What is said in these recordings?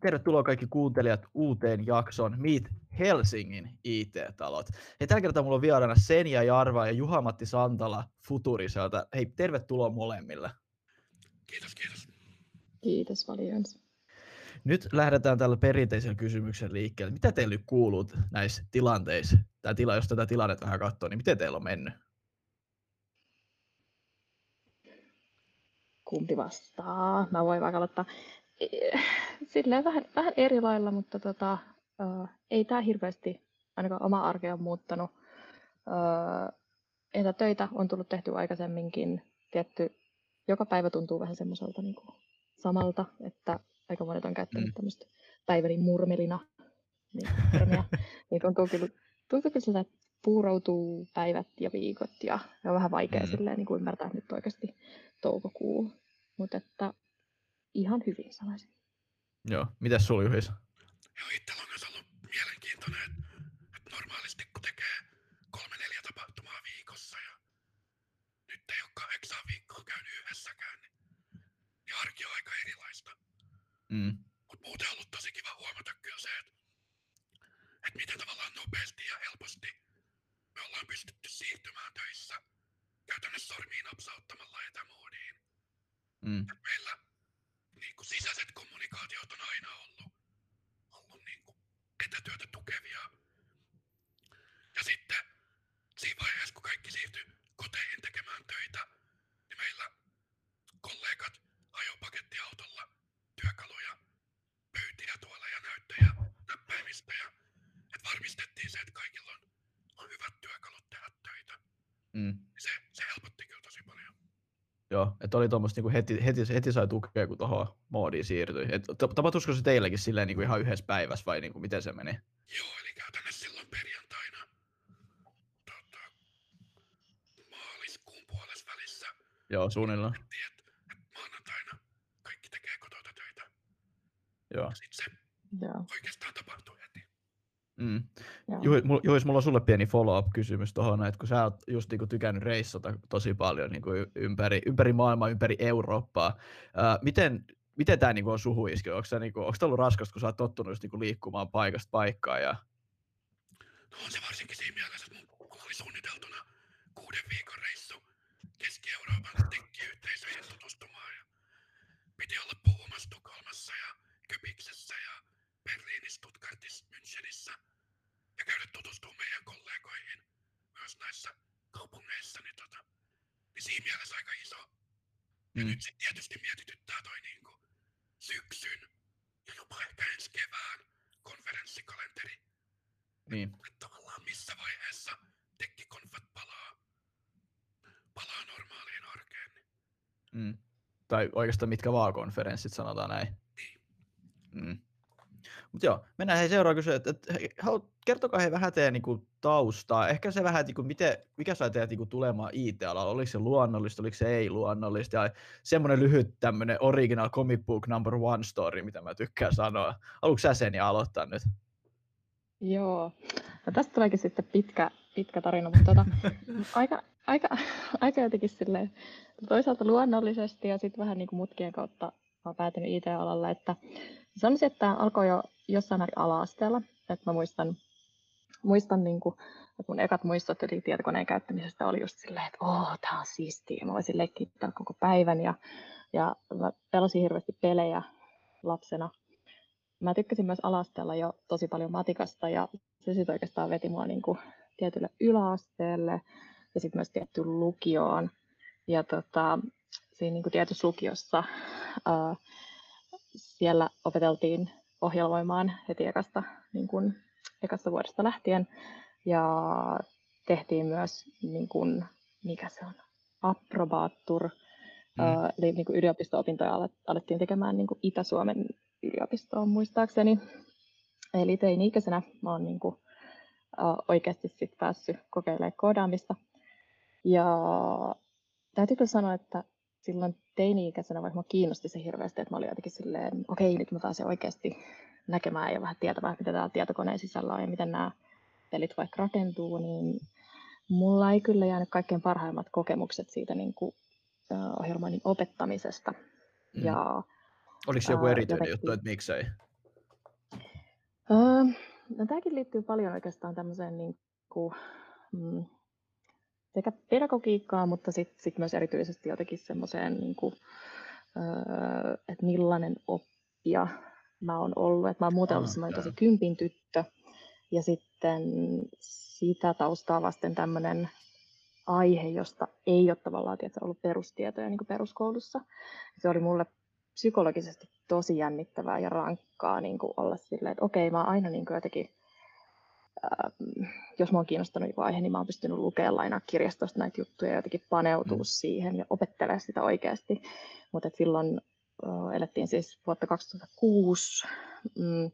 tervetuloa kaikki kuuntelijat uuteen jaksoon Meet Helsingin IT-talot. Hei, tällä kertaa mulla on vieraana Senja Jarva ja Juha-Matti Santala Futuriselta. Hei, tervetuloa molemmille. Kiitos, kiitos. Kiitos paljon. Nyt lähdetään tällä perinteisellä kysymyksen liikkeelle. Mitä teille kuuluu näissä tilanteissa? Tämä tila, jos tätä tilannetta vähän katsoo, niin miten teillä on mennyt? Kumpi vastaa? Mä voin vaikka aloittaa. Silleen vähän, vähän eri lailla, mutta tota, uh, ei tämä hirveästi ainakaan oma arkea muuttanut. Uh, että töitä on tullut tehty aikaisemminkin. Tietty, joka päivä tuntuu vähän semmoiselta niin kuin samalta, että aika monet on käyttänyt mm. tämmöistä päiväni murmelina. Niin, niin tuntuu kyllä, tuntuu kyllä siltä, että puuroutuu päivät ja viikot ja, ja on vähän vaikea mm. silleen, niin kuin ymmärtää, nyt oikeasti toukokuu. Mutta että ihan hyvin sanoisin. Joo, mitäs sulla Juhis? Joo, itsellä on myös ollut mielenkiintoinen, että, että normaalisti kun tekee kolme neljä tapahtumaa viikossa ja nyt ei ole kahdeksan viikkoa käynyt yhdessäkään, niin, niin arki on aika erilaista. Mm. Mutta muuten on ollut tosi kiva huomata kyllä se, että, että miten tavallaan nopeasti ja helposti me ollaan pystytty siirtymään töissä käytännössä sormiin napsauttamalla etämoodiin. Mm. meillä kuin sisäiset kommunikaatiot on aina ollut, ollut niin kuin etätyötä tukevia. Ja sitten siinä vaiheessa, kun kaikki siirtyi koteihin tekemään töitä, niin meillä kollegat ajoi pakettiautolla työkaluja, pöytiä, tuoleja, näyttöjä, näppäimistöjä. Että varmistettiin se, että kaikilla on, on hyvät työkalut tehdä töitä. Mm. Se, se helpotti kyllä tosi paljon. Joo, että oli tuommoista niin heti, heti, heti sai tukea, kun tuohon moodiin siirtyi. Et, tapahtuisiko se teillekin silleen niin kuin ihan yhdessä päivässä vai niin kuin, miten se meni? Joo, eli käytännössä silloin perjantaina tota, maaliskuun puolessa välissä. Joo, suunnilleen. Et, et maanantaina kaikki tekee kotota töitä. Joo. Sitten se Joo. tapahtui Mm. Juhis, mulla on sulle pieni follow-up-kysymys tuohon, että kun sä oot just niin tykännyt reissata tosi paljon niin kuin ympäri, ympäri maailmaa, ympäri Eurooppaa, ää, miten, miten tämä niin on suhu iskenyt? Onko, niin kuin, onko tämä ollut raskasta, kun sä oot tottunut just, niin kuin liikkumaan paikasta paikkaan? Ja... No on se varsinkin siinä mielessä, että mun oli suunniteltuna kuuden viikon reissu Keski-Euroopan tekkiyhteisöihin tutustumaan. Ja piti olla puhumassa Tukholmassa ja Köpiksessä ja Berliinissä, Stuttgartissa, Münchenissä – ja käydä tutustumaan meidän kollegoihin myös näissä kaupungeissa, niin, tota, niin siinä mielessä aika iso. Ja mm. nyt sitten tietysti mietityttää toi niinku syksyn ja jopa ehkä ensi kevään konferenssikalenteri. Niin. Että tavallaan missä vaiheessa tekkikonfat palaa, palaa normaaliin arkeen. Niin. Mm. Tai oikeastaan mitkä vaan konferenssit, sanotaan näin. Niin. Mm. Mutta joo, mennään hei seuraavaan kysyä, että, että hei, kertokaa hei vähän teidän niin kuin, taustaa. Ehkä se vähän, niin kuin, miten, mikä sai teidät niin kuin, tulemaan IT-alalla? Oliko se luonnollista, oliko se ei luonnollista? Ja semmoinen lyhyt tämmöinen original comic book number one story, mitä mä tykkään sanoa. Haluatko sä sen ja aloittaa nyt? Joo, no tästä tuleekin sitten pitkä, pitkä tarina, mutta tota, aika, aika, aika jotenkin silleen, toisaalta luonnollisesti ja sitten vähän niin kuin mutkien kautta mä päätynyt IT-alalle, että sanoisin, että tämä alkoi jo jossain määrin ala-asteella. Että mä muistan, muistan niin kuin, että mun ekat muistot tietokoneen käyttämisestä oli just silleen, että oh, tämä on siistiä. Mä voisin leikkiä koko päivän ja, ja mä pelasin hirveästi pelejä lapsena. Mä tykkäsin myös alasteella jo tosi paljon matikasta ja se sitten oikeastaan veti mua niin kuin tietylle yläasteelle ja sitten myös tietty lukioon. Ja tota, siinä niin kuin tietyssä lukiossa ää, siellä opeteltiin ohjelmoimaan heti ekasta, niin kuin, ekasta vuodesta lähtien. Ja tehtiin myös, niin kuin, mikä se on, approbaattur, mm. eli niin kuin yliopisto-opintoja alettiin tekemään niin kuin Itä-Suomen yliopistoon muistaakseni. Eli teini-ikäisenä mä oon niin kuin, oikeasti sit päässyt kokeilemaan koodaamista. Ja täytyy kyllä sanoa, että silloin teini-ikäisenä, vaikka mä kiinnosti se hirveästi, että mä olin jotenkin silleen, okei, okay, nyt mä pääsen oikeasti näkemään ja vähän tietämään, mitä täällä tietokoneen sisällä on ja miten nämä pelit vaikka rakentuu, niin mulla ei kyllä jäänyt kaikkein parhaimmat kokemukset siitä niin kuin, ohjelmoinnin opettamisesta. Mm. Ja, Oliko joku erityinen jotenkin... juttu, että miksei? Öö, no tämäkin liittyy paljon oikeastaan tämmöiseen niin kuin, mm, sekä pedagogiikkaan, mutta sitten sit myös erityisesti jotenkin semmoiseen, niin kuin, öö, että millainen oppija mä oon ollut. Että mä oon muuten ollut Ah, semmoinen tosi kympin tyttö. Ja sitten sitä taustaa vasten tämmöinen aihe, josta ei ole tavallaan tiedätkö, ollut perustietoja niin kuin peruskoulussa. Se oli mulle psykologisesti tosi jännittävää ja rankkaa niin kuin olla silleen, että okei, mä oon aina niin kuin jotenkin, jos mä oon kiinnostanut joku aihe, niin mä oon pystynyt lukemaan lainaa kirjastosta näitä juttuja ja jotenkin paneutua Mm. mm. siihen ja opettelee sitä oikeasti. Mutta silloin äh, elettiin siis vuotta 2006, mm,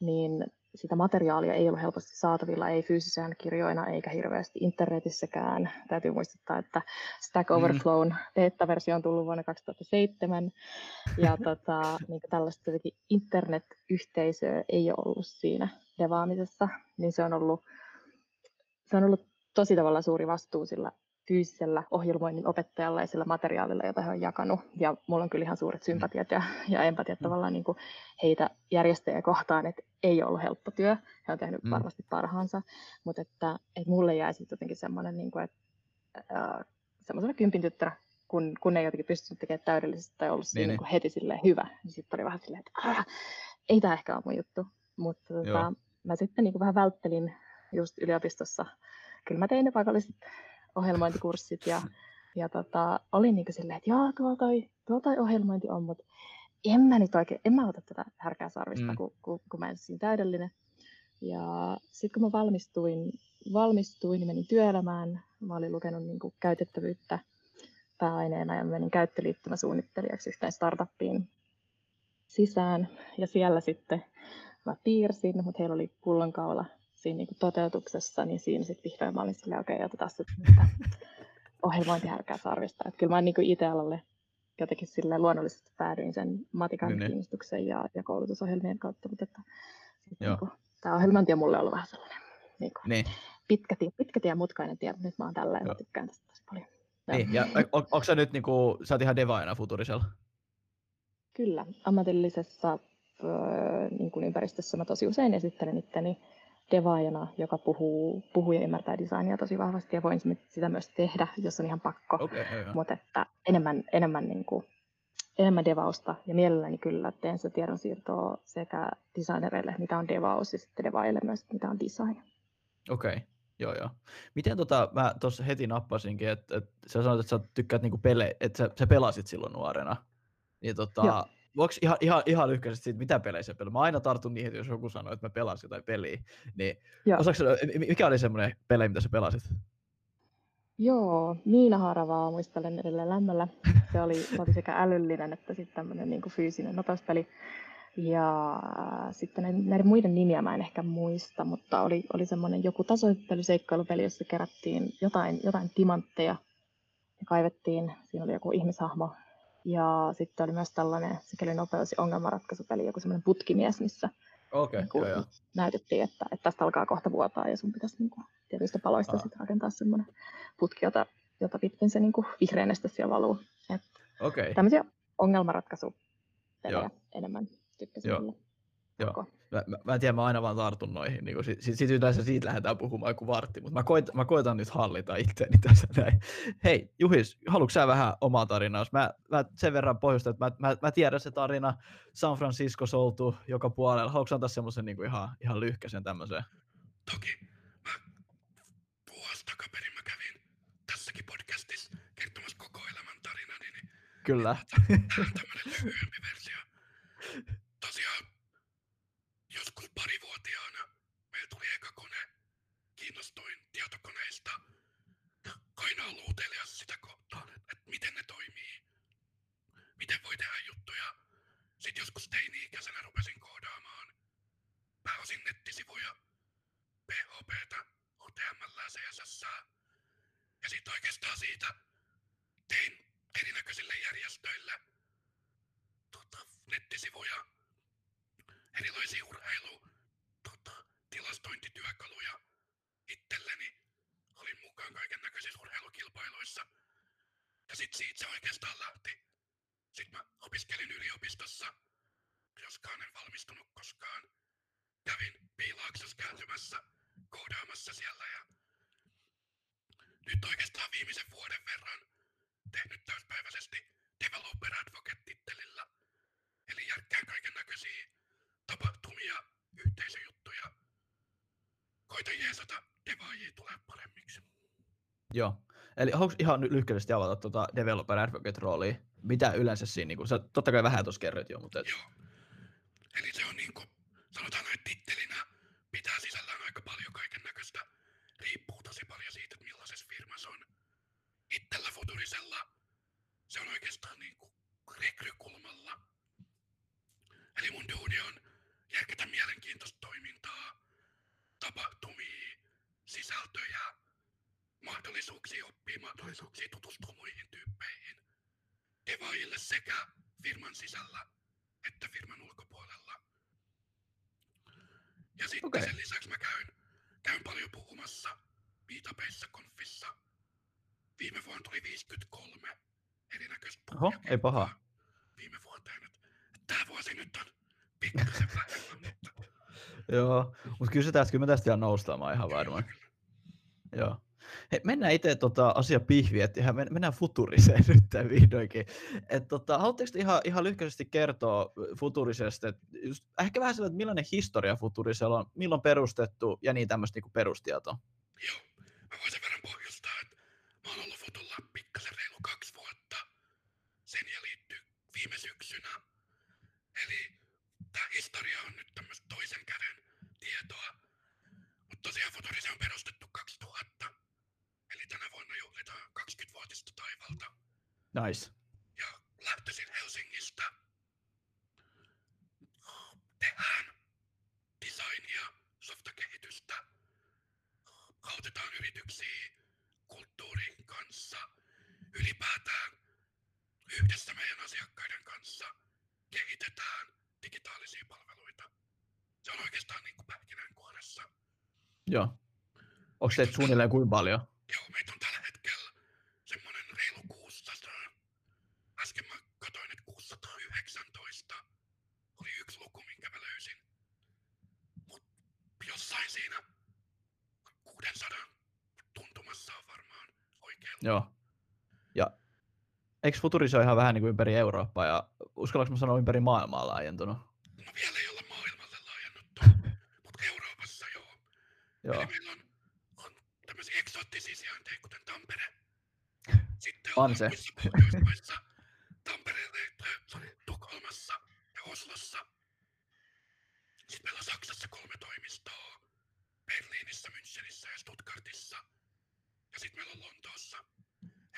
niin sitä materiaalia ei ollut helposti saatavilla, ei fyysisään kirjoina eikä hirveästi internetissäkään. Täytyy muistuttaa, että Stack Mm. Overflown beta-versio on tullut vuonna 2007. Ja tota, niin tällaista internet-yhteisöä ei ole ollut siinä devaamisessa, niin se on ollut, se on ollut tosi tavalla suuri vastuu sillä fyysisellä ohjelmoinnin opettajalla ja sillä materiaalilla, jota he on jakanut. Ja mulla on kyllä ihan suuret sympatiat ja, ja empatiat Mm. tavallaan niin kuin heitä järjestäjiä kohtaan, että ei ollut helppo työ. He on tehnyt Mm. varmasti parhaansa, mutta että, että mulle jäi sitten jotenkin semmoinen, niin kuin, että äh, semmoisena kympin tyttärä, kun, kun ei jotenkin pystynyt tekemään täydellisesti tai ollut Niin, niin, niin. heti silleen hyvä, niin sitten oli vähän silleen, että "Ah, ei tämä ehkä ole mun juttu. Mutta tota, mä sitten niin kuin vähän välttelin just yliopistossa. Kyllä mä tein ne paikalliset ohjelmointikurssit ja, ja tota, olin niin silleen, että joo, tuolla toi, tuolla toi ohjelmointi on, mutta en mä nyt oikein, en mä ota tätä härkää sarvista, Mm. kun, kun, kun mä en siinä täydellinen. Ja sitten kun mä valmistuin, valmistuin, niin menin työelämään. Mä olin lukenut niin kuin käytettävyyttä pääaineena ja menin käyttöliittymäsuunnittelijaksi yhteen startuppiin sisään. Ja siellä sitten mä piirsin, mutta heillä oli pullonkaula siinä niin kuin toteutuksessa, niin siinä sitten vihdoin mä olin silleen, okei, okay, otetaan sitten ohjelmointihärkää sarvista. Että kyllä mä niin kuin IT-alalle jotenkin sille luonnollisesti päädyin sen matikan Niin, niin. kiinnostuksen ja, ja koulutusohjelmien kautta, mutta että niin kuin, tämä ohjelmointi on mulle ollut vähän sellainen niin kuin, Niin, pitkä, tie, pitkä tie mutkainen tie, mutta nyt mä oon tällä ja mä tykkään tästä tosi paljon. Niin. Ja on, onko sä nyt niinku, sä oot ihan devaina Futurisella? Kyllä, ammatillisessa öö, niin kuin ympäristössä mä tosi usein esittelen itteni devaajana, joka puhuu, puhuu ja ymmärtää designia tosi vahvasti ja voin sitä myös tehdä, jos on ihan pakko. Okay, mutta että enemmän, enemmän, niin kuin, enemmän devausta ja mielelläni kyllä teen sitä tiedonsiirtoa sekä designereille, mitä on devaus ja sitten devaajille myös, mitä on design. Okei, okay. joo joo. Miten tota, mä tuossa heti nappasinkin, että, että sä sanoit, että sä tykkäät niinku pele, että sä, sä pelasit silloin nuorena. Niin tota, Joo. Voiko ihan, ihan, ihan lyhkäisesti siitä, mitä pelejä sä pelasit? Mä aina tartun niihin, että jos joku sanoo, että mä pelasin jotain peliä, niin mi- mikä oli semmoinen peli, mitä sä pelasit? Joo, Niina Haaravaa muistelen edelleen lämmöllä. Se oli, se oli sekä älyllinen että sitten tämmöinen niin fyysinen nopeuspeli. Ja sitten näiden, näiden muiden nimiä mä en ehkä muista, mutta oli, oli semmoinen joku tasoitteluseikkailupeli, jossa kerättiin jotain, jotain timantteja ja kaivettiin. Siinä oli joku ihmishahmo. Ja sitten oli myös tällainen sikäli nopeus- ja ongelmanratkaisupeli, joku semmoinen putkimies, missä Okei, niin kuin joo joo. näytettiin, että, että tästä alkaa kohta vuotaa ja sun pitäisi niin kuin, tietyistä paloista sit rakentaa semmoinen putki, jota, jota pitkin se niin kuin, vihreä neste siellä valuu. Et Okei, tämmöisiä ongelmanratkaisupelejä Joo. enemmän tykkäsin Joo. Joo. Mä, mä, mä en tiedä, mä aina vaan tartun noihin. Niin sit, sit, sit yleensä siitä lähdetään puhumaan joku vartti, mutta mä, koit, mä koitan nyt hallita itseäni tässä näin. Hei, Juhis, haluatko sä vähän omaa tarinaa? Mä, mä sen verran pohjustan, että mä, mä, mä tiedän se tarina. San Francisco oltu joka puolella. Haluatko antaa semmoisen niin ihan, ihan lyhkäisen tämmöisen? Toki mä vuosi takaperin mä kävin tässäkin podcastissa kertomassa koko elämän tarinani, niin Kyllä. tähän tämmönen lyhyempi versio. Tosiaan joskus parivuotiaana meillä tuli eka kone. Kiinnostuin tietokoneista. Ja aina ollut utelias sitä kohtaan, että, että miten ne toimii. Miten voi tehdä juttuja. Sitten joskus teini-ikäisenä rupesin koodaamaan. Pääosin nettisivuja. PHPtä, HTML, CSS. Ja sitten oikeastaan siitä tein erinäköisille järjestöille tota, nettisivuja, erilaisia urheilu, tota, tilastointityökaluja itselleni. Olin mukaan kaiken näköisissä urheilukilpailuissa. Ja sit siitä se oikeastaan lähti. Sitten mä opiskelin yliopistossa, joskaan en valmistunut koskaan. kävin piilaaksossa kääntymässä, koodaamassa siellä ja nyt oikeastaan viimeisen vuoden verran tehnyt täyspäiväisesti Developer Advocate-tittelillä. Eli järkkään kaiken näköisiä tapahtumia, yhteisöjuttuja. Koita jeesata devaajia tulee paremmiksi. Joo. Eli haluatko ihan lyhkäisesti avata tuota developer advocate-roolia? Mitä yleensä siinä, niin kun, sä totta kai vähän tuossa kerroit jo, mutta et, Joo. Eli se on niinku, sanotaan näin tittelinä, pitää sisällään aika paljon kaiken näköistä. Riippuu tosi paljon siitä, että millaisessa firmassa on. Ittellä Futurisella se on oikeastaan niinku rekrykulmalla. Eli mun duuni on järkätä mielenkiintoista toimintaa, tapahtumia, sisältöjä, mahdollisuuksia oppia, mahdollisuuksia tutustua muihin tyyppeihin. Devaajille sekä firman sisällä että firman ulkopuolella. Ja sitten Okei. sen lisäksi mä käyn, käyn paljon puhumassa meetupeissa, konfissa. Viime vuonna tuli 53 erinäköistä Oho, ei paha. Viime vuoteen. Tää vuosi nyt on pikkasen vähemmän, mutta joo. Mutta kyllä se tästä, kyllä me tästä vielä noustaan ihan varmaan. Joo. Hei, mennään itse tota, asia pihviin, että ihan men- mennään futuriseen nyt tän vihdoinkin. Et, tota, haluatteko te ihan, ihan lyhkäisesti kertoa futurisesta, että just, ehkä vähän sellainen, että millainen historia futurisella on, milloin perustettu ja niin tämmöistä niinku perustietoa. Joo, mä voin sen verran pohjustaa, että mä oon ollut Futulla pikkasen reilu kaksi vuotta. Sen ja liittyy viime syksynä. Eli tää historia on nyt tämmöistä toisen käden tietoa. Mutta tosiaan Futurise on perustettu 2000. Eli tänä vuonna juhlitaan 20-vuotista taivalta. Nice. Ja lähtöisin Helsingistä. Tehdään designia, softakehitystä, autetaan yrityksiä kulttuurin kanssa, ylipäätään yhdessä meidän asiakkaiden kanssa kehitetään digitaalisia palveluita. Se on oikeastaan niin kuin pähkinänkuoressa. Joo. Onko teitä suunnilleen kuinka paljon? Joo, meitä on tällä hetkellä semmoinen reilu 600. Äsken mä katsoin, että 619 oli yksi luku, minkä mä löysin. Mut jossain siinä 600 tuntumassa on varmaan oikein luku. Joo. Ja eikö futurisio ihan vähän niin kuin ympäri Eurooppaa ja uskallanko mä sanoa ympäri maailmaa laajentunut? No vielä ei olla maailmalle laajennuttu, mutta Euroopassa joo. Joo. Eli meillä on, on tämmöisiä eksoottisia sijainteja, kuten Tampere. Sitten On se. muissa Pohjoismaissa, Tampereella, sorry, Tukholmassa ja Oslossa. Sitten meillä on Saksassa kolme toimistoa, Berliinissä, Münchenissä ja Stuttgartissa. Ja sitten meillä on Lontoossa.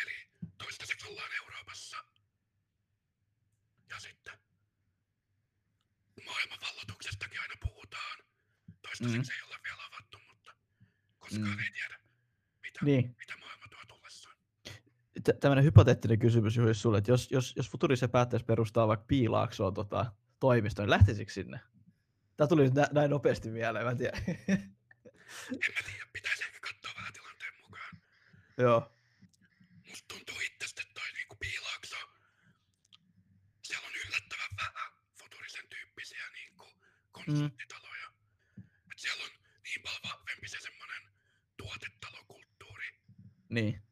Eli toistaiseksi ollaan Euroopassa. Ja sitten maailmanvalloituksestakin aina puhutaan. Toistaiseksi ei ole vielä avattu, mutta koskaan Mm. ei tiedä, mitä, Niin. mitä maailma tuo tullessaan. Tä- tämmöinen hypoteettinen kysymys juuri sulle, että jos, jos, jos Futurise päättäisi perustaa vaikka Piilaaksoon tota, toimiston, niin lähtisikö sinne? Tämä tuli nyt nä- näin nopeasti mieleen, mä en tiedä. En mä tiedä, pitäisi ehkä katsoa vähän tilanteen mukaan. Joo, Musta tuntuu itsestä, että toi niinku piilaakso, siellä on yllättävän vähän futurisen tyyppisiä niinku konsulttitaloja. Et siellä on niin paljon vahvempi se semmonen tuotetalokulttuuri. niin.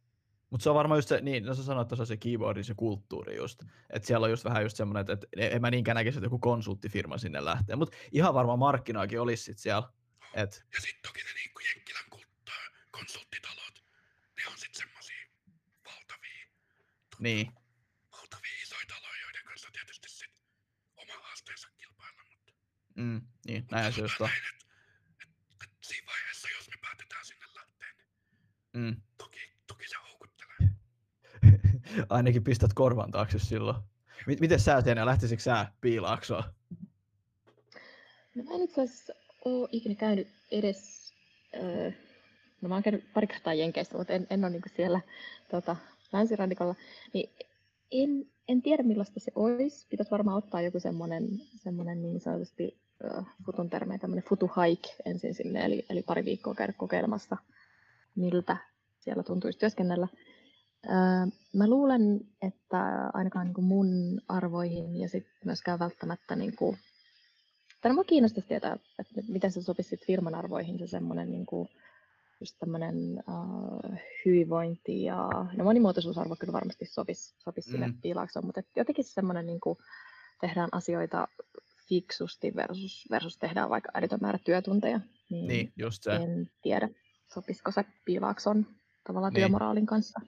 Mutta se on varmaan just se, niin, no sä sanoit tuossa se keyboardin se kulttuuri just, että siellä on just vähän just semmoinen, että, että en mä niinkään näkisi, että joku konsulttifirma sinne lähtee, mutta ihan varmaan markkinoakin olisi sit siellä, että Ja sit toki ne niinku Jenkkilän kulttaa, konsulttitalot, ne on sit semmosia valtavia, niin, valtavia isoja taloja, joiden kanssa tietysti sit oma haasteensa kilpailla. Mutta mm, niin, näin se just on. näin, että et, et siinä vaiheessa, jos me päätetään sinne lähteä, niin Mm. toki, toki se houkuttelee. Ainakin pistät korvan taakse silloin. M- miten sä teen ja lähtisikö sä Piilaaksoon? No, mä en itse asiassa ole ikinä käynyt edes, öö, no mä oon käynyt pari kertaa Jenkeissä, mutta en, en ole niinku siellä tota, länsirannikolla, niin en, en tiedä millaista se olisi. Pitäisi varmaan ottaa joku semmoinen, semmoinen niin sanotusti öö, futun termein, tämmöinen futu hike ensin sinne, eli, eli pari viikkoa käydä kokeilemassa, miltä siellä tuntuisi työskennellä. Mä luulen, että ainakaan niin kuin mun arvoihin ja sitten myöskään välttämättä niin kuin tai no, mua kiinnostaisi tietää, että miten se sopisi sit firman arvoihin, se semmoinen niin kuin, just tämmöinen uh, hyvinvointi ja no monimuotoisuusarvo kyllä varmasti sopisi, sopisi sinne Mm. piilaaksoon, mutta et jotenkin semmoinen niin kuin, tehdään asioita fiksusti versus, versus tehdään vaikka älytön määrä työtunteja, niin, Niin, just se. en tiedä, sopisiko se piilaakson tavallaan Niin. työmoraalin kanssa.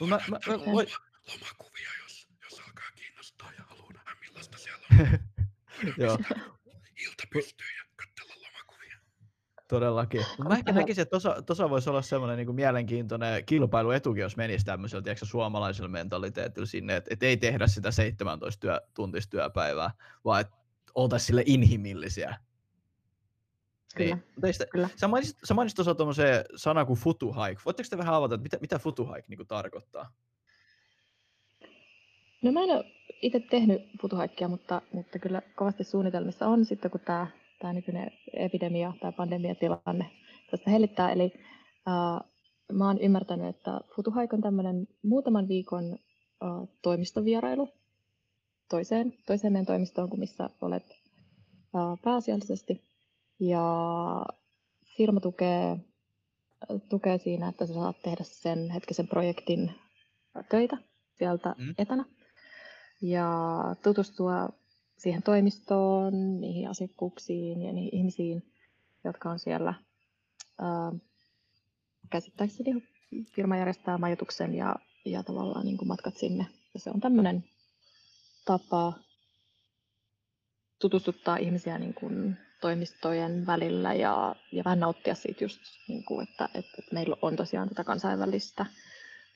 Mä- mä- mä- voi- Lomakuvia, jos, jos alkaa kiinnostaa ja haluaa nähdä millaista siellä on. Joo, Ilta pystyy ja katsella lomakuvia. todellakin. Mä ehkä näkisin, että tossa, tossa voisi olla semmoinen niin mielenkiintoinen kilpailuetukin, jos menisi tämmöisellä tiedätkö, suomalaisella mentaliteetillä sinne, että et ei tehdä sitä 17 työ, tuntista työpäivää, vaan että oltaisiin sille inhimillisiä. Kyllä, Niin. Ei sitä- kyllä. Sä mainitsit, sä mainitsit tuossa tuommoisen sana kuin futuhike. Voitteko te vähän avata, että mitä, mitä futuhike niin tarkoittaa? No mä en ole itse tehnyt futuhaikkia, mutta, mutta kyllä kovasti suunnitelmissa on sitten, kun tämä, tämä nykyinen epidemia tai pandemiatilanne tästä hellittää. Eli äh, mä oon ymmärtänyt, että futuhaik on tämmöinen muutaman viikon äh, toimistovierailu toiseen, toiseen meidän toimistoon kuin missä olet äh, pääasiallisesti. Ja firma tukee, tukee siinä, että sä saat tehdä sen hetkisen projektin töitä sieltä Mm. etänä ja tutustua siihen toimistoon, niihin asiakkuuksiin ja niihin ihmisiin, jotka on siellä. Ää, käsittääkseni firma järjestää majoituksen ja, ja tavallaan niin kuin matkat sinne. Ja se on tämmöinen tapa tutustuttaa ihmisiä niin kuin toimistojen välillä ja, ja vähän nauttia siitä just, niin kuin, että, että, että meillä on tosiaan tätä kansainvälistä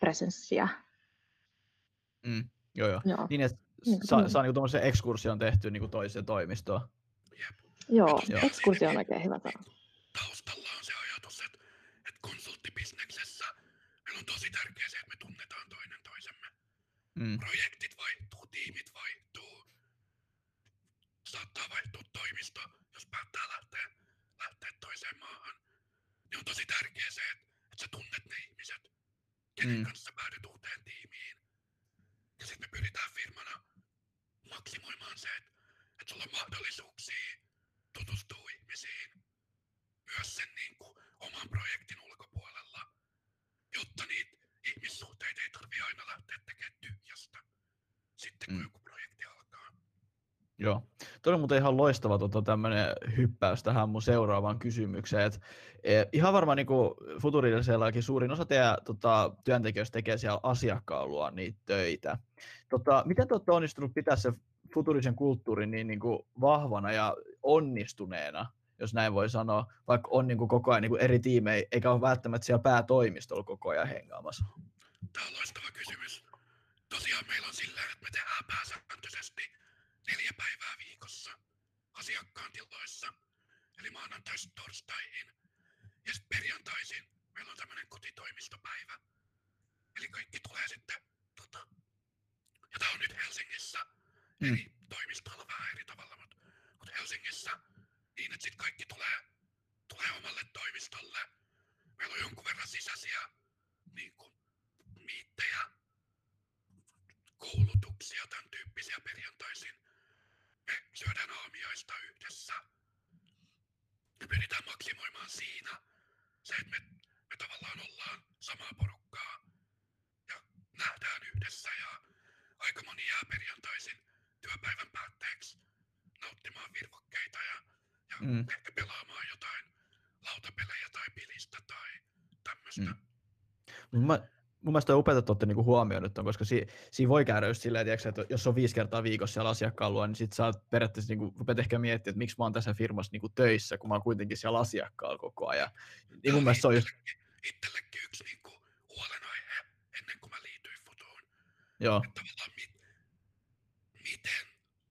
presenssiä. Mm. Joo, joo. Joo, Niin, että Niin, saa, saa niin tuommoisen ekskursion tehty niin toiseen toimistoon. Joo Joo. ekskursio on oikein hyvä sana. Taustalla on se ajatus, että, että konsulttibisneksessä meillä on tosi tärkeää se, että me tunnetaan toinen toisemme. Mm. Projektit vaihtuu, tiimit Mm. Tuo on muuten ihan loistava tota, tämmöinen hyppäys tähän mun seuraavaan kysymykseen. Et, e, ihan varmaan niin Futurisellakin suurin osa teidän tota, työntekijöistä tekee siellä asiakkaan luo niitä töitä. Tota, miten te olette onnistunut pitää se futurisen kulttuurin niin, niin kuin vahvana ja onnistuneena, jos näin voi sanoa, vaikka on niin kuin koko ajan niin kuin eri tiimejä, eikä ole välttämättä siellä päätoimistolla koko ajan hengaamassa? Tämä on loistava kysymys. Tosiaan meillä on sillä, että me tehdään pääsääntöisesti neljä päivää asiakkaan tiloissa. Eli maanantaista torstaihin. Ja sitten perjantaisin meillä on tämmöinen kotitoimistopäivä. Eli kaikki tulee sitten tota. Ja tää on nyt Helsingissä. Mm. Eri toimistoilla vähän eri tavalla, mutta, mutta Helsingissä niin, että sitten kaikki tulee, tulee omalle toimistolle. Meillä on jonkun verran sisäisiä niin kuin, miittejä, koulutuksia, tämän tyyppisiä perjantaisin. Me syödään aamiaista yhdessä. Me pyritään maksimoimaan siinä se, että me, me tavallaan ollaan samaa porukkaa ja nähdään yhdessä ja aika moni jää perjantaisin työpäivän päätteeksi nauttimaan virvokkeita ja, ja Mm. ehkä pelaamaan jotain lautapelejä tai pilistä tai tämmöistä. Mm. Mä, mun mielestä on että olette niinku huomioinut ton, koska si, siinä voi käydä just silleen, tiiäksä, että jos on viisi kertaa viikossa siellä asiakkaan luo, niin sit sä oot periaatteessa niinku, rupeat ehkä miettimään, että miksi mä oon tässä firmassa niinku töissä, kun mä oon kuitenkin siellä asiakkaalla koko ajan. Niin mun mielestä se on just, Itsellekin- Itsellekin yksi niinku huolenaihe ennen kuin mä liityin Futuun. joo, Että tavallaan mit, miten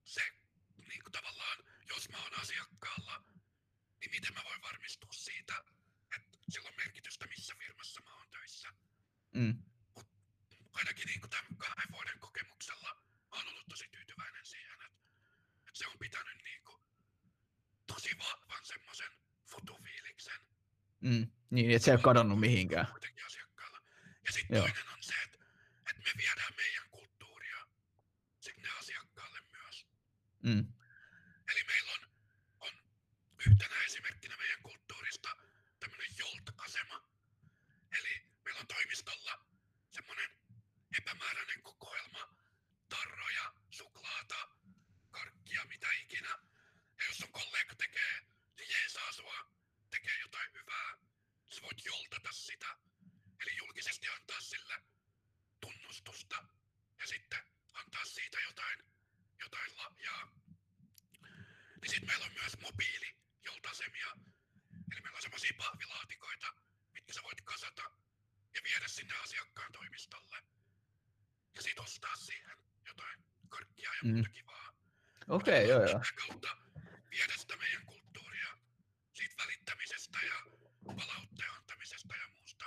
se niinku tavallaan, jos mä oon asiakkaalla, niin miten mä voin varmistua siitä, että sillä on merkitystä missä firmassa mä oon töissä. mm, Ainakin niinku tämän kahden vuoden kokemuksella mä oon ollut tosi tyytyväinen siihen, että, että se on pitänyt niinku tosi vahvan semmoisen futufiiliksen mm, niin, että se ei ole kadonnut mihinkään. Ja sitten toinen on se, että, että me viedään meidän kulttuuria sinne asiakkaalle myös. Mm, Eli meillä on yhtenä esimerkkinä meidän kulttuurista tämmönen Jolt-asema. Eli meillä on toimistolla semmonen epämääräinen kokoelma tarroja, suklaata, karkkia, mitä ikinä. Ja jos sun kollega tekee, niin jeesaa sua, tekee jotain hyvää, voit joltata sitä. Eli julkisesti antaa sille tunnustusta ja sitten antaa siitä jotain, jotain lahjaa. Niin sit meillä on myös mobiili joltasemia. Eli meillä on semmosia pahvilaatikoita, mitkä sä voit kasata ja viedä sinne asiakkaan toimistolle. Ja sit ostaa siihen jotain karkkia ja Mm. muuta kivaa. Okei, okay, joo joo. Kautta viedä sitä meidän kulttuuria siitä välittämisestä ja palautteen antamisesta ja muusta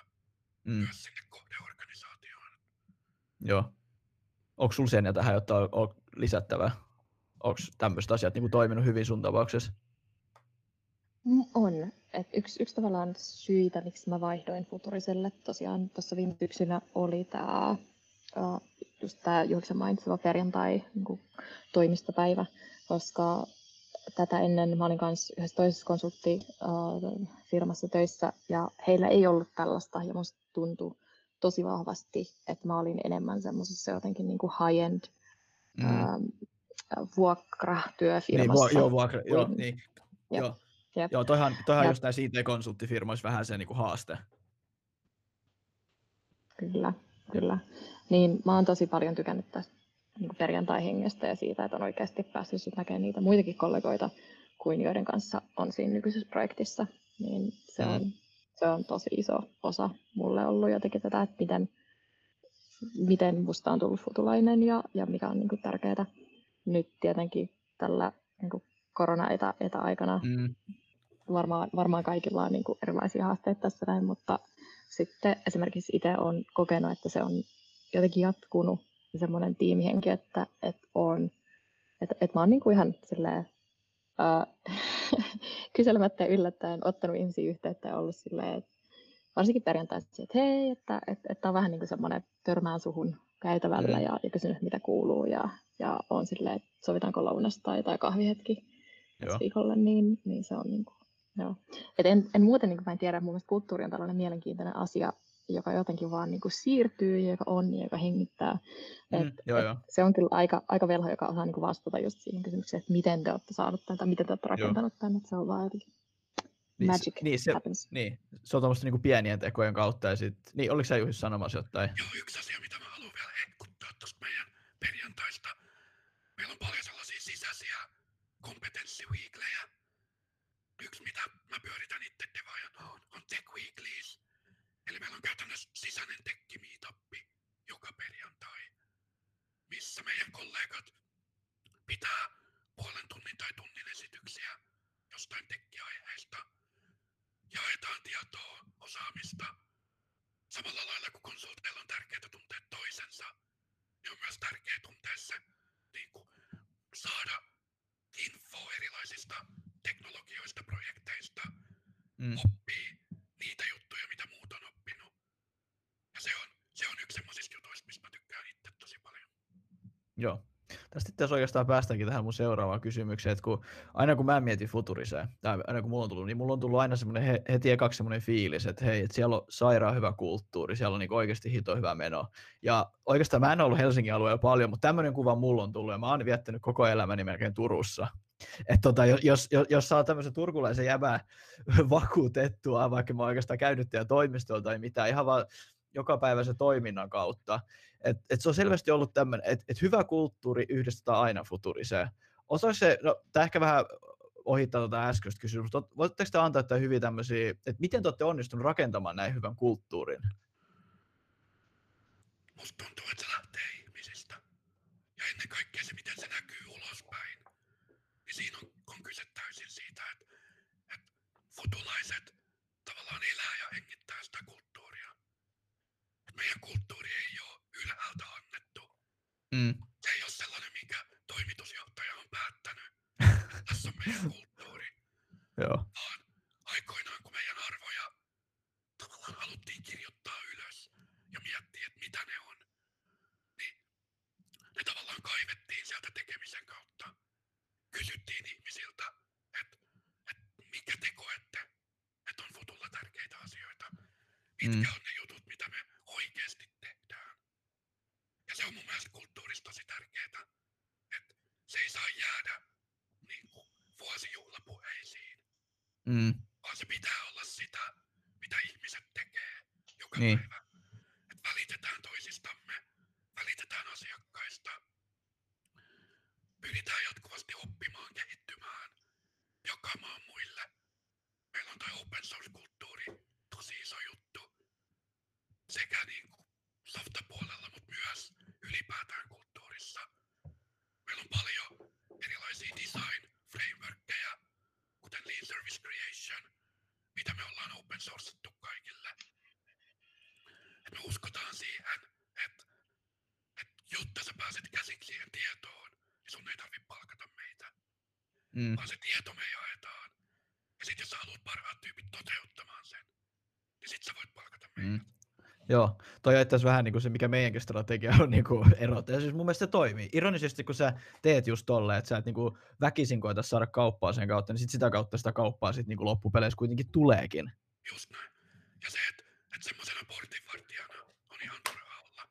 Mm, myös sinne kohdeorganisaatioon. joo. Onko sulla sen ja tähän jotain lisättävää? Onko tämmöiset asiat niin toiminut hyvin sun tapauksessa? Mm, On. Et yksi, yksi tavallaan syitä, miksi mä vaihdoin Futuriselle, tosiaan tuossa viime syksynä oli tämä just tämä Juhiksen mainitsema perjantai niin toimistopäivä, koska tätä ennen mä olin kanssa yhdessä toisessa konsulttifirmassa töissä ja heillä ei ollut tällaista ja musta tuntui tosi vahvasti, että mä olin enemmän semmoisessa jotenkin niin kuin high-end Mm. ähm, niin, vuokratyöfirmassa. vu- joo, vuokra, joo, kuin- niin, Jep. joo. Jep. Joo, toihan, toihan Jep. just näissä IT-konsulttifirmoissa vähän se niinku haaste. Kyllä, kyllä. Niin mä oon tosi paljon tykännyt tästä niin perjantai-hengestä ja siitä, että on oikeasti päässyt sit näkemään niitä muitakin kollegoita kuin joiden kanssa on siinä nykyisessä projektissa. Niin se, Mm. on, se on tosi iso osa mulle ollut jotenkin tätä, että miten, miten musta on tullut futulainen ja, ja mikä on niin kuin tärkeää nyt tietenkin tällä niin kuin korona-etäaikana Mm. varmaan, varmaan kaikilla on niin kuin erilaisia haasteita tässä näin, mutta sitten esimerkiksi itse olen kokenut, että se on jotenkin jatkunut semmoinen tiimihenki, että, että, on, että, että mä oon niin kuin ihan silleen, ää, kyselemättä ja yllättäen ottanut ihmisiä yhteyttä ja ollut silleen, että varsinkin perjantaisin, että hei, että, että, että on vähän niin kuin semmoinen törmään suhun käytävällä Mm. ja, ja kysynyt, mitä kuuluu ja, ja on silleen, että sovitaanko lounas tai, tai kahvihetki Joo. viikolle, niin, niin se on niin kuin, joo. Et en, en muuten, niin kuin mä en tiedä, mun mielestä kulttuuri on tällainen mielenkiintoinen asia, joka jotenkin vaan niin kuin siirtyy ja joka on ja joka hengittää. Mm, Et, joo, et joo. Se on kyllä aika, aika velho, joka osaa niin kuin vastata just siihen kysymykseen, että miten te olette saanut tämän tai miten te olette rakentanut tämän. Että se on vaan jotenkin Niin, se- magic niin, se, happens. niin, se on tuommoista niinku pienien tekojen kautta. Ja sit, niin, oliko sä Juhis sanomassa jotain? Joo, yksi asia, mitä mä haluan vielä hehkuttaa tuosta meidän perjantaista. Meillä on paljon sellaisia sisäisiä kompetenssiviiklejä. Yksi, mitä mä pyöritän itse devaajana, on, on Tech Weeklies. Eli meillä on sisäinen tekki-meetappi joka perjantai, missä meidän kollegat pitää puolen tunnin tai tunnin esityksiä jostain tekkiaiheesta. Jaetaan tietoa, osaamista, Samalla lailla kuin konsulteilla on tärkeää tuntea toisensa, niin on myös tärkeää tuntea se, niin kuin, saada infoa erilaisista teknologioista, projekteista, Mm. oppii niitä juttuja, mitä muut on oppinut. Ja se on, se on yksi semmoisista jutuista, mistä mä tykkään itse tosi paljon. Joo. Asiassa oikeastaan päästäänkin tähän mun seuraavaan kysymykseen, että kun, aina kun mä mietin Futuriseen, tai aina kun mulla on tullut, niin mulla on tullut aina semmoinen he, heti ekaksi semmoinen fiilis, että hei, että siellä on sairaan hyvä kulttuuri, siellä on niin oikeasti hito hyvä meno. Ja oikeastaan mä en ollut Helsingin alueella paljon, mutta tämmöinen kuva mulla on tullut, ja mä oon viettänyt koko elämäni melkein Turussa. Että tota, jos, jos, jos saa tämmöisen turkulaisen jäbän vakuutettua, vaikka mä oon oikeastaan käynyt teidän toimistolla tai mitään, ihan vaan jokapäiväisen toiminnan kautta, et, et se on selvästi ollut tämmöinen, että et hyvä kulttuuri yhdistetään aina futuriseen. Osaako se, no tämä ehkä vähän ohittaa tuota äskeistä kysymystä, mutta voitteko te antaa jotain hyviä tämmöisiä, että miten te olette onnistunut rakentamaan näin hyvän kulttuurin? Musta tuntuu, että se lähtee ihmisistä. Ja ennen kaikkea se, miten se näkyy ulospäin. Niin siinä on, on kyse täysin siitä, että, että futulaiset tavallaan elää ja hengittää sitä kulttuuria. Et meidän kulttuuri ylhäältä annettu. Mm. Se ei ole sellainen, minkä toimitusjohtaja on päättänyt. Tässä on meidän kulttuuri. Joo. Vaan aikoinaan, kun meidän arvoja tavallaan haluttiin kirjoittaa ylös ja miettiä, että mitä ne on, niin ne tavallaan kaivettiin sieltä tekemisen kautta. Kysyttiin ihmisiltä, että että mikä te koette, että on futulla tärkeitä asioita, mitkä mm. on joka Niin. päivä. Että välitetään toisistamme, välitetään asiakkaista, pyritään jatkuvasti oppimaan, kehittymään, jakamaan muille. Meillä on toi open source-kulttuuri tosi iso juttu. Sekä niin kuin softapuolella, mutta myös ylipäätään kulttuurissa. Meillä on paljon erilaisia design frameworkkeja, kuten Lean Service Creation, mitä me ollaan open sourcettu kaikille. Et me uskotaan siihen, että et jotta sä pääset käsiksi siihen tietoon, niin sun ei tarvitse palkata meitä, Mm. vaan se tieto me jaetaan. Ja sit jos sä haluat parhaat tyypit toteuttamaan sen, niin sit sä voit palkata meitä. Mm. Joo, toi on itse vähän niin kuin se, mikä meidänkin strategia on niin kuin erota. Ja siis mun mielestä se toimii. Ironisesti, kun sä teet just tolleen, että sä et niin kuin väkisin koeta saada kauppaa sen kautta, niin sit sitä kautta sitä kauppaa sit niin kuin loppupeleissä kuitenkin tuleekin. Just näin. Ja se, että et semmosena portinvartijana on ihan turhaa olla.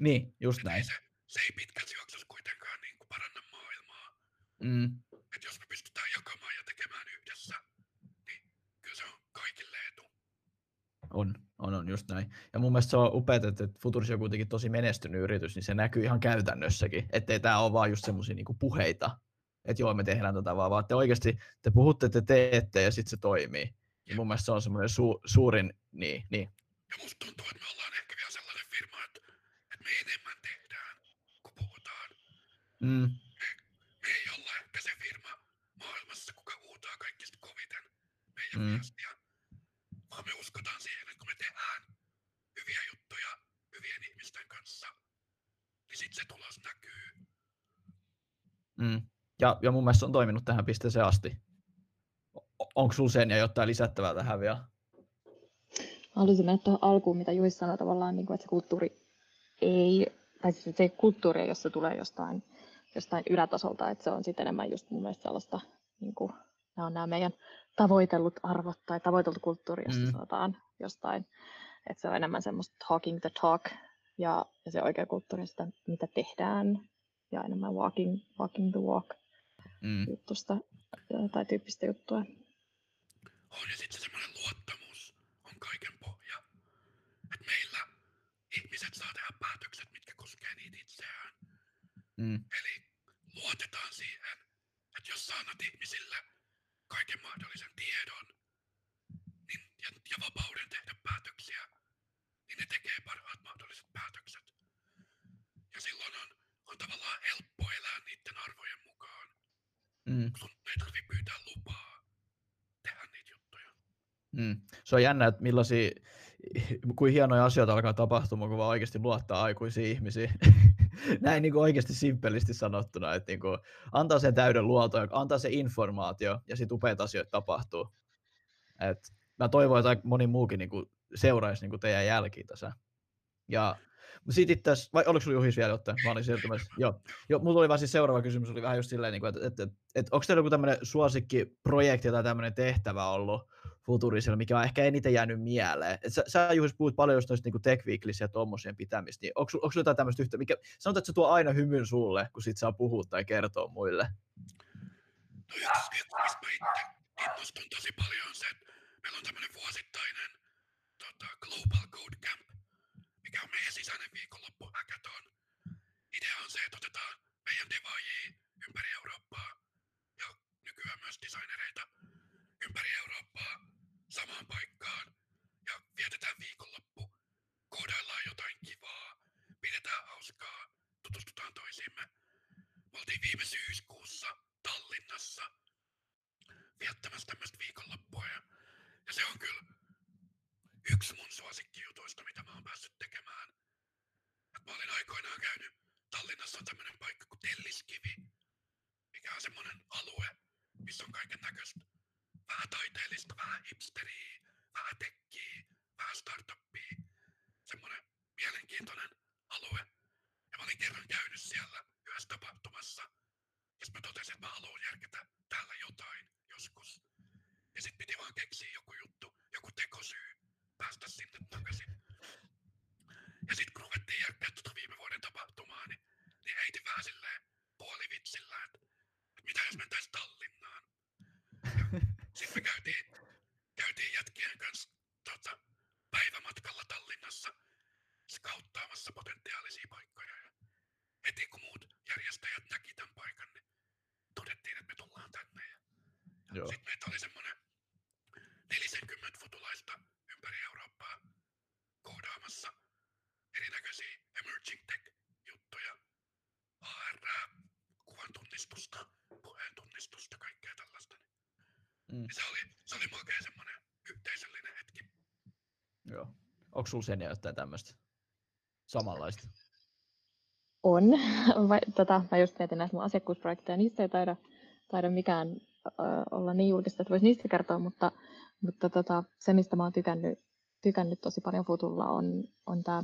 Niin, just Et näin. Se, se ei pitkässä juoksussa kuitenkaan niin kuin paranna maailmaa. Mm. Että jos me pystytään jakamaan ja tekemään yhdessä, niin kyllä se on kaikille etu. On, on, on just näin. Ja mun mielestä se on upeaa, että Futuris on kuitenkin tosi menestynyt yritys, niin se näkyy ihan käytännössäkin. Ettei tämä ole vaan just semmoisia niinku puheita, että joo, me tehdään tätä vaan, vaan te oikeasti, te puhutte, te teette ja sitten se toimii. Ja mun mielestä se on semmoinen su, suurin, niin, niin. Ja musta tuntuu, että me ollaan ehkä vielä sellainen firma, että, että me enemmän tehdään, kun puhutaan. Mm, Me ei olla ehkä se firma maailmassa, kuka huutaa kaikista koviten meidän Mm. viestiä. Vaan me uskotaan siihen, että kun me tehdään hyviä juttuja hyvien ihmisten kanssa, niin sit se tulos näkyy. mm. Ja, ja mun mielestä se on toiminut tähän pisteeseen asti. Onko sulla sen ja jotain lisättävää tähän vielä? Mä haluaisin mennä tuohon alkuun, mitä Juhis sanoi tavallaan, niin kuin, että se kulttuuri ei, tai siis se kulttuuri, jos se tulee jostain, jostain ylätasolta, että se on sitten enemmän just mun mielestä sellaista, niin kuin, nämä on nämä meidän tavoitellut arvot tai tavoiteltu kulttuuri, josta Mm. mm. sanotaan jostain, että se on enemmän semmoista talking the talk ja, ja se oikea kulttuuri sitä, mitä tehdään ja enemmän walking, walking the walk Mm, juttusta tai tyyppistä juttua. On ja sit se semmoinen luottamus on kaiken pohja. Että meillä ihmiset saa tehdä päätökset, mitkä koskee niitä itseään. mm, Eli luotetaan siihen, että jos sä annat ihmisille kaiken mahdollisen tiedon niin, ja, ja vapauden tehdä päätöksiä, niin ne tekee parhaat mahdolliset päätökset. Ja silloin on, on tavallaan helppo elää niiden arvojen mukaan. mm. Sun ei tarvi pyytää lupaa tehdä niitä juttuja. Mm. Se on jännä, että millaisia, kuin hienoja asioita alkaa tapahtumaan, kun vaan oikeasti luottaa aikuisiin ihmisiin. Näin niin kuin oikeasti simppelisti sanottuna, että niin kuin antaa sen täyden luoton, antaa se informaatio ja sitten upeita asioita tapahtuu. Et mä toivon, että moni muukin niin kuin seuraisi niin kuin teidän jälkiin tässä. Ja sitten itse vai oliko sulla Juhis vielä jotain? Mä olin siirtymässä. Joo. Joo, mulla oli vaan siis seuraava kysymys, oli vähän just silleen, niin kuin, että, että, että, että onko teillä joku tämmöinen suosikkiprojekti tai tämmöinen tehtävä ollut Futurisilla, mikä on ehkä eniten jäänyt mieleen? Et sä, sä Juhis puhut paljon just noista niin tech ja tommosien pitämistä, niin onko, onko jotain tämmöistä yhtä, mikä sanotaan, että se tuo aina hymyn sulle, kun sit saa puhua tai kertoa muille? No yksi mistä mä itse innostun tosi paljon on se, että meillä on tämmöinen vuosittainen tota, Global Code Camp, mikä on meidän sisäinen viikonloppu hackathon. Idea on se, että otetaan meidän devaajia ympäri Eurooppaa ja nykyään myös designereita ympäri Eurooppaa samaan paikkaan ja vietetään viikonloppu, koodaillaan jotain kivaa, pidetään hauskaa, tutustutaan toisiimme. Me oltiin viime syyskuussa Tallinnassa viettämässä tämmöistä viikonloppua ja, ja se on kyllä yksi mun suosikkijutuista, mitä mä oon päässyt tekemään. Et mä olin aikoinaan käynyt, Tallinnassa on tämmönen paikka kuin Telliskivi, mikä on semmonen alue, missä on kaiken näköistä vähän taiteellista, vähän hipsteriä, vähän tekkiä, vähän startuppia. Semmonen mielenkiintoinen alue. Ja mä olin kerran käynyt siellä yhdessä tapahtumassa. Ja mä totesin, että mä haluan järkätä täällä jotain joskus. Ja sit piti vaan keksiä joku juttu, joku tekosyy päästä sinne takaisin. Ja sitten kun ruvettiin jälkeen tuota viime vuoden tapahtumaa, niin, niin heitin vähän silleen puolivitsillä, että, että mitä jos mentäisiin Tallinnaan. Sitten me käytiin, käytiin jätkien kanssa tota, päivämatkalla Tallinnassa skauttaamassa potentiaalisia paikkoja. Ja heti kun muut järjestäjät näki tämän paikan, niin todettiin, että me tullaan tänne. Ja Joo. Sitten meitä oli se Mm. Ja se oli, se oli makea semmoinen yhteisöllinen hetki. Joo. Onko sulla sen jotain tämmöistä samanlaista? On. Vai, tota, mä just mietin näitä mun asiakkuusprojekteja, niistä ei taida, taida mikään ö, olla niin julkista, että voisi niistä kertoa, mutta, mutta tota, se, mistä mä oon tykännyt, tykännyt tosi paljon Futulla, on, on tämä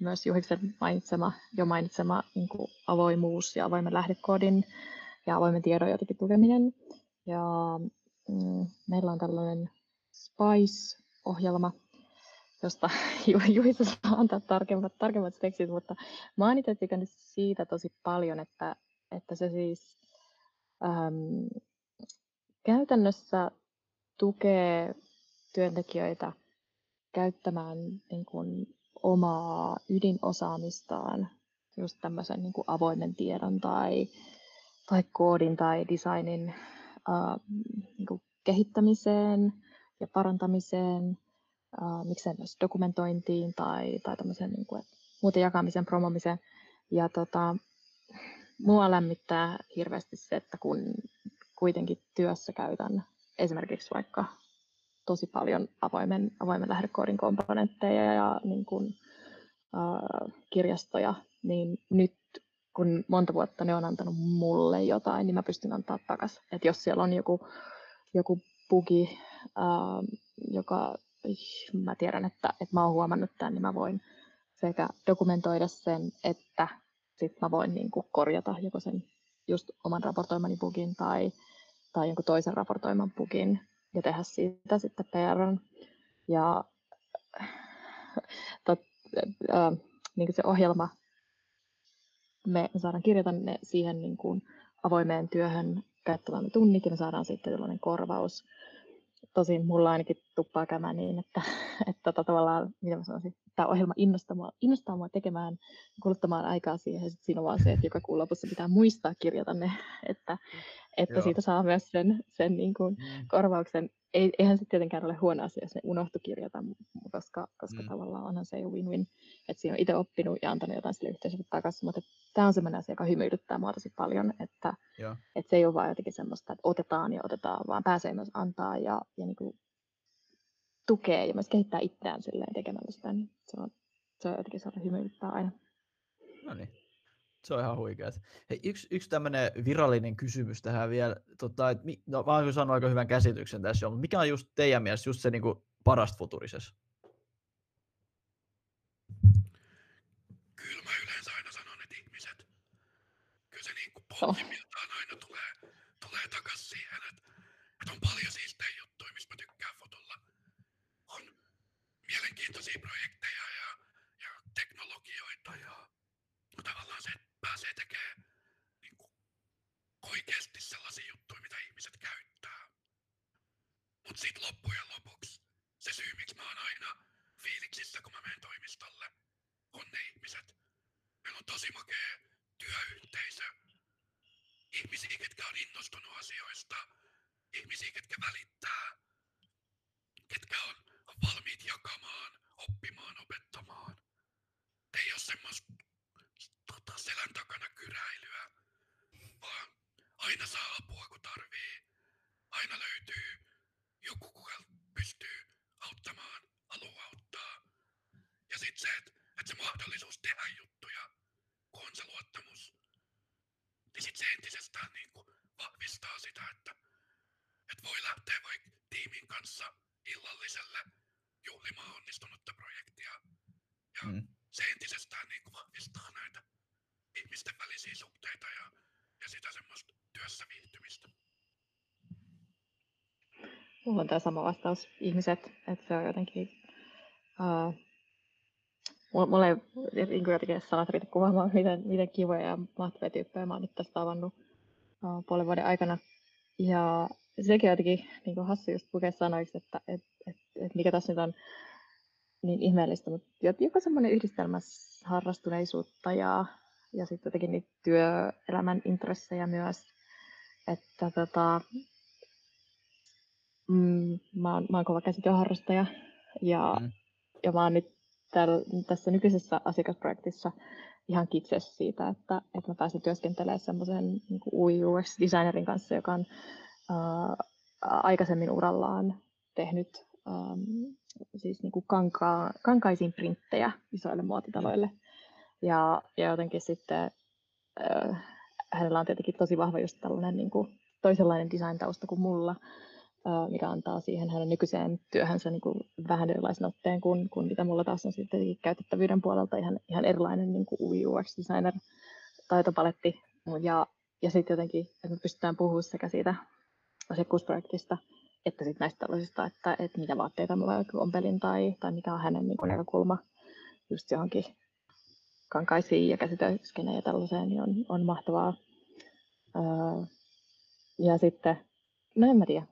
myös Juhiksen mainitsema, jo mainitsema niin kuin avoimuus ja avoimen lähdekoodin ja avoimen tiedon jotenkin tukeminen. Ja meillä on tällainen SPICE-ohjelma, josta Ju- Juhisa saa antaa tarkemmat, tarkemmat tekstit, mutta itse tykännyt siitä tosi paljon, että, että se siis äm, käytännössä tukee työntekijöitä käyttämään niin kuin, omaa ydinosaamistaan just tämmöisen niin kuin avoimen tiedon tai, tai koodin tai designin niin kuin kehittämiseen ja parantamiseen, äh, miksei myös dokumentointiin tai, tai tämmöisen niin kuin, muuten jakamisen, promomiseen. Ja tota, mua lämmittää hirveästi se, että kun kuitenkin työssä käytän esimerkiksi vaikka tosi paljon avoimen, avoimen lähdekoodin komponentteja ja, ja niin kuin, äh, kirjastoja, niin nyt kun monta vuotta ne on antanut mulle jotain, niin mä pystyn antaa takaisin. Että jos siellä on joku, joku bugi, äh, joka mä tiedän, että, että mä oon huomannut tämän, niin mä voin sekä dokumentoida sen, että sit mä voin niin kuin korjata joko sen just oman raportoimani bugin tai, tai jonkun toisen raportoiman bugin ja tehdä siitä sitten PR. Ja tot, äh, niin kuin se ohjelma, me saadaan kirjata ne siihen niin kuin avoimeen työhön käyttämämme tunnit ja me saadaan sitten tällainen korvaus. Tosin mulla ainakin tuppaa käymään niin, että, että tota, tavallaan, mitä mä sanoisin, tämä ohjelma innostaa mua, innostaa mua tekemään, kuluttamaan aikaa siihen, ja sit siinä on vaan se, että joka kuun lopussa pitää muistaa kirjata ne, että, että Joo. siitä saa myös sen, sen niin kuin Mm. korvauksen. Ei, eihän se tietenkään ole huono asia, jos ne unohtu kirjata, koska, koska Mm. tavallaan onhan se jo win-win, että siinä on itse oppinut ja antanut jotain sille yhteisölle takaisin, mutta tämä on sellainen asia, joka hymyilyttää mua tosi paljon, että, Joo. että se ei ole vaan jotenkin semmoista, että otetaan ja otetaan, vaan pääsee myös antaa ja, ja niin kuin tukee ja myös kehittää itseään silleen tekemällä sitä, niin se on, se on jotenkin sellainen hymyilyttää aina. No niin. Se on ihan huikeet. Hei, yksi, yksi tämmöinen virallinen kysymys tähän vielä. Tota, et, mi- no, mä oon saanut aika hyvän käsityksen tässä jo, mutta mikä on just teidän mielestä just se niinku parasta futurisessa? Kyllä mä yleensä aina sanon, että ihmiset, kyllä se niinku Joo. pohjimmiltaan aina tulee, tulee takas siihen, että, että on paljon siistejä juttuja, mistä mä tykkään fotolla. On mielenkiintoisia projekteja ja, ja teknologioita ja tavallaan se, tekemään niinku oikeasti sellaisia juttuja, mitä ihmiset käyttää. Mutta sitten loppujen lopuksi se syy, miksi mä oon aina fiiliksissä, kun mä menen toimistolle, on ne ihmiset. Meillä on tosi makea työyhteisö. Ihmisiä, ketkä on innostunut asioista. Ihmisiä, ketkä välittää. Ketkä on, on valmiit jakamaan, oppimaan, opettamaan. Ei ole semmoista tota, selän takana kyräilyä, vaan aina saa apua, kun tarvii. Aina löytyy joku, kuka pystyy auttamaan, haluaa auttaa. Ja sitten se, että et se mahdollisuus tehdä juttuja, kun on se luottamus, niin sitten se entisestään niinku vahvistaa sitä, että et voi lähteä vaikka tiimin kanssa illalliselle juhlimaan onnistunutta projektia. Ja Mm. se entisestään niinku vahvistaa näitä ihmisten välisiä suhteita ja, ja sitä semmoista työssä viihtymistä. Mulla on tämä sama vastaus, ihmiset, että se on jotenkin, uh, mulla ei niin kuin jotenkin sanat riitä kuvaamaan, miten, miten kivoja ja mahtavia tyyppejä mä oon nyt tästä tavannut uh, puolen vuoden aikana. Ja sekin on jotenkin niin kuin hassu just lukea sanoiksi, että et, et, et mikä tässä nyt on niin ihmeellistä, mutta jo- joku semmoinen yhdistelmä harrastuneisuutta ja, ja sitten jotenkin niitä työelämän intressejä myös, että tota, mä, oon, mä oon kova käsityöharrastaja ja, Mm. ja mä oon nyt täl, tässä nykyisessä asiakasprojektissa ihan kitses siitä, että, että mä pääsin työskentelemään semmoisen niin UI UX-designerin kanssa, joka on ää, aikaisemmin urallaan tehnyt äm, siis niin kuin kankaa, kankaisiin printtejä isoille muotitaloille. Ja, ja jotenkin sitten äh, hänellä on tietenkin tosi vahva just tällainen niin kuin toisenlainen design-tausta kuin mulla, äh, mikä antaa siihen hänen nykyiseen työhönsä niin kuin vähän erilaisen otteen kuin, kuin mitä mulla taas on sitten käytettävyyden puolelta ihan, ihan erilainen niin kuin UI UX-designer taitopaletti. Ja, ja sitten jotenkin, että me pystytään puhumaan sekä siitä asiakkuusprojektista, että sitten näistä tällaisista, että, että mitä vaatteita mulla vaikka ompelin tai, tai mikä on hänen niin kuin, näkökulma just johonkin kankaisiin ja käsitöiskeneen ja tällaiseen, niin on, on mahtavaa. Öö, ja sitten, no en mä tiedä,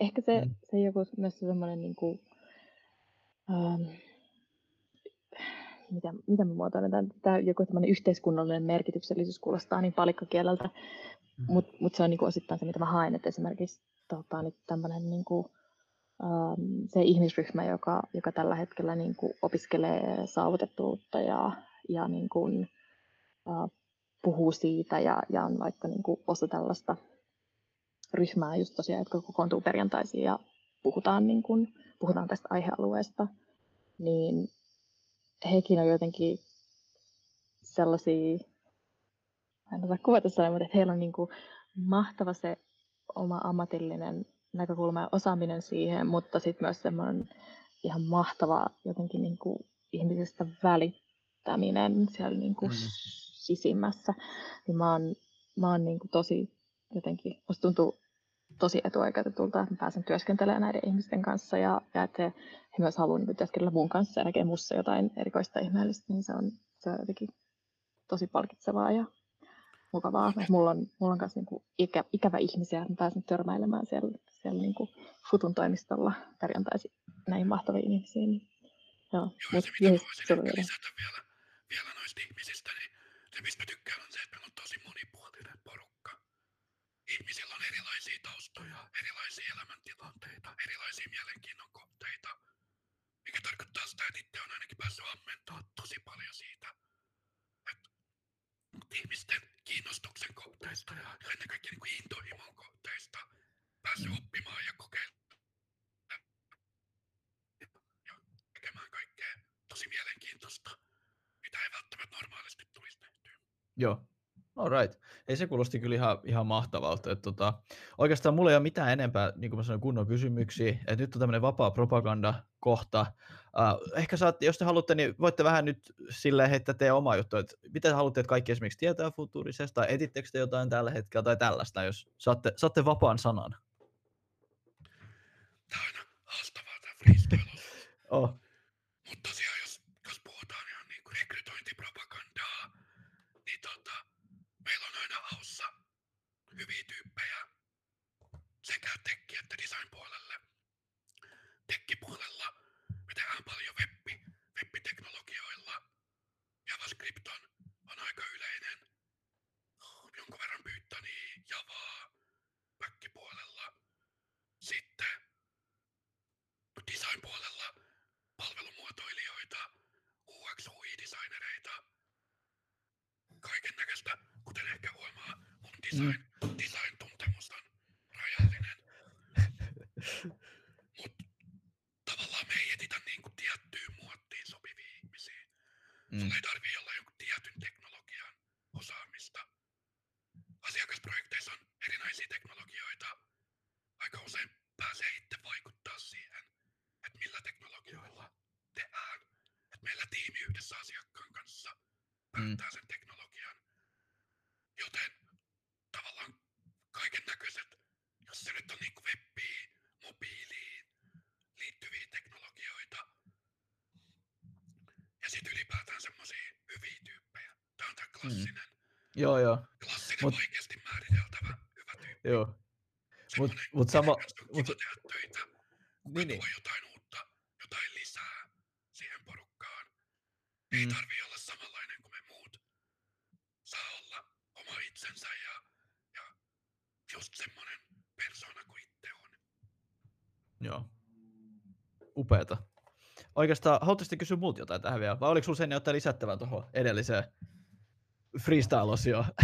ehkä se, Mm. se joku myös semmoinen niin kuin, öö, mitä, mitä mä muotoilen, tämä, tämä joku tämmöinen yhteiskunnallinen merkityksellisyys kuulostaa niin palikkakieleltä, Mm. mutta mut se on niin kuin osittain se, mitä mä haen, että esimerkiksi tota, nyt tämmöinen niin kuin, ähm, se ihmisryhmä, joka, joka tällä hetkellä niin kuin opiskelee saavutettavuutta ja, ja niin kuin, äh, puhuu siitä ja, ja on vaikka niin kuin osa tällaista ryhmää just tosiaan, jotka kokoontuu perjantaisin ja puhutaan, niin kuin, puhutaan tästä aihealueesta, niin hekin on jotenkin sellaisia, en osaa kuvata sanoa, mutta heillä on niin kuin mahtava se oma ammatillinen näkökulma ja osaaminen siihen, mutta sitten myös semmoinen ihan mahtava jotenkin niin kuin ihmisestä välittäminen siellä niin kuin Mm. sisimmässä. Niin mä oon, mä oon niin kuin tosi jotenkin, musta tuntuu tosi etuoikeutetulta, että mä pääsen työskentelemään näiden ihmisten kanssa ja, ja että he, he myös haluavat niin työskennellä mun kanssa ja näkee mussa jotain erikoista ihmeellistä, niin se on, se on jotenkin tosi palkitsevaa ja mukavaa. Mulla on, mulla on myös niinku ikä, ikävä ihmisiä, että mä pääsen törmäilemään siellä, siellä niinku Futun toimistolla perjantaisin näihin mahtaviin ihmisiin. Niin, joo, Joo, se mitä mä voisin vielä, vielä noista ihmisistä, niin se mistä mä tykkään on se, että meillä on tosi monipuolinen porukka. Ihmisillä on erilaisia taustoja, erilaisia elämäntilanteita, erilaisia mielenkiinnon kohteita. Mikä tarkoittaa sitä, että itse on ainakin päässyt ammentaa tosi paljon siitä, että ihmisten kiinnostuksen kohteista ja ennen kaikkea niin intohimon kohteista päässyt oppimaan ja kokeilemaan ja tekemään kaikkea tosi mielenkiintoista, mitä ei välttämättä normaalisti tulisi tehtyä. Joo. Alright. Ei se kuulosti kyllä ihan, ihan mahtavalta. Että tota, oikeastaan mulla ei ole mitään enempää, niin kuin mä sanoin, kunnon kysymyksiä. Et nyt on tämmöinen vapaa propaganda kohta. Uh, ehkä saatte, jos te haluatte, niin voitte vähän nyt silleen heittää teidän oma juttu, että mitä haluatte, että kaikki esimerkiksi tietää futurisesta, tai etittekö te jotain tällä hetkellä tai tällaista, jos saatte, saatte vapaan sanan. Tää on haastavaa tää freestyle Oh. Mutta tosiaan, jos, jos puhutaan ihan niin kuin rekrytointipropagandaa, niin tota, meillä on aina haussa hyviä tyyppejä sekä tekki- että design-puolelle. Tekkipuolella me tehdään paljon webbi, webbiteknologioilla. JavaScript on, on aika yleinen. Jonkun verran Pythoniä, Javaa, back-puolella. Sitten design-puolella palvelumuotoilijoita, UX, UI-designereita, kaiken näköistä, kuten ehkä huomaa, mun design, design-tuntemus on rajallinen. Mut tavallaan me ei etitä niinku tiettyyn muottiin sopivia ihmisiä. Mm. Sulla ei tarvii olla jonkun tietyn teknologian osaamista. Asiakasprojekteissa on erinäisiä teknologioita. Aika usein pääsee itse vaikuttaa siihen, että millä teknologioilla tehdään. Että meillä tiimi yhdessä asiakkaan kanssa päättää sen teknologian. Joten tavallaan kaiken näköiset, jos se nyt on niinku webbiin, mobiiliin liittyviä teknologioita, ja sitten ylipäätään semmoisia hyviä tyyppejä. Tämä on tämä klassinen, Joo, joo. klassinen Mut- oikeasti määriteltävä hyvä tyyppi. joo. Mut, Semmoinen, mut sama, mut, tehdä töitä, niin, niin. tuo jotain uutta, jotain lisää siihen porukkaan. Ei Mm. tarvii olla samanlainen kuin me muut. Saa olla oma itsensä ja, ja just semmoinen persona kuin itse on. Joo. Upeeta. Oikeastaan, haluaisitko kysyä muut jotain tähän vielä, vai oliko sinulla sen jotain lisättävää tuohon edelliseen freestyle-osioon?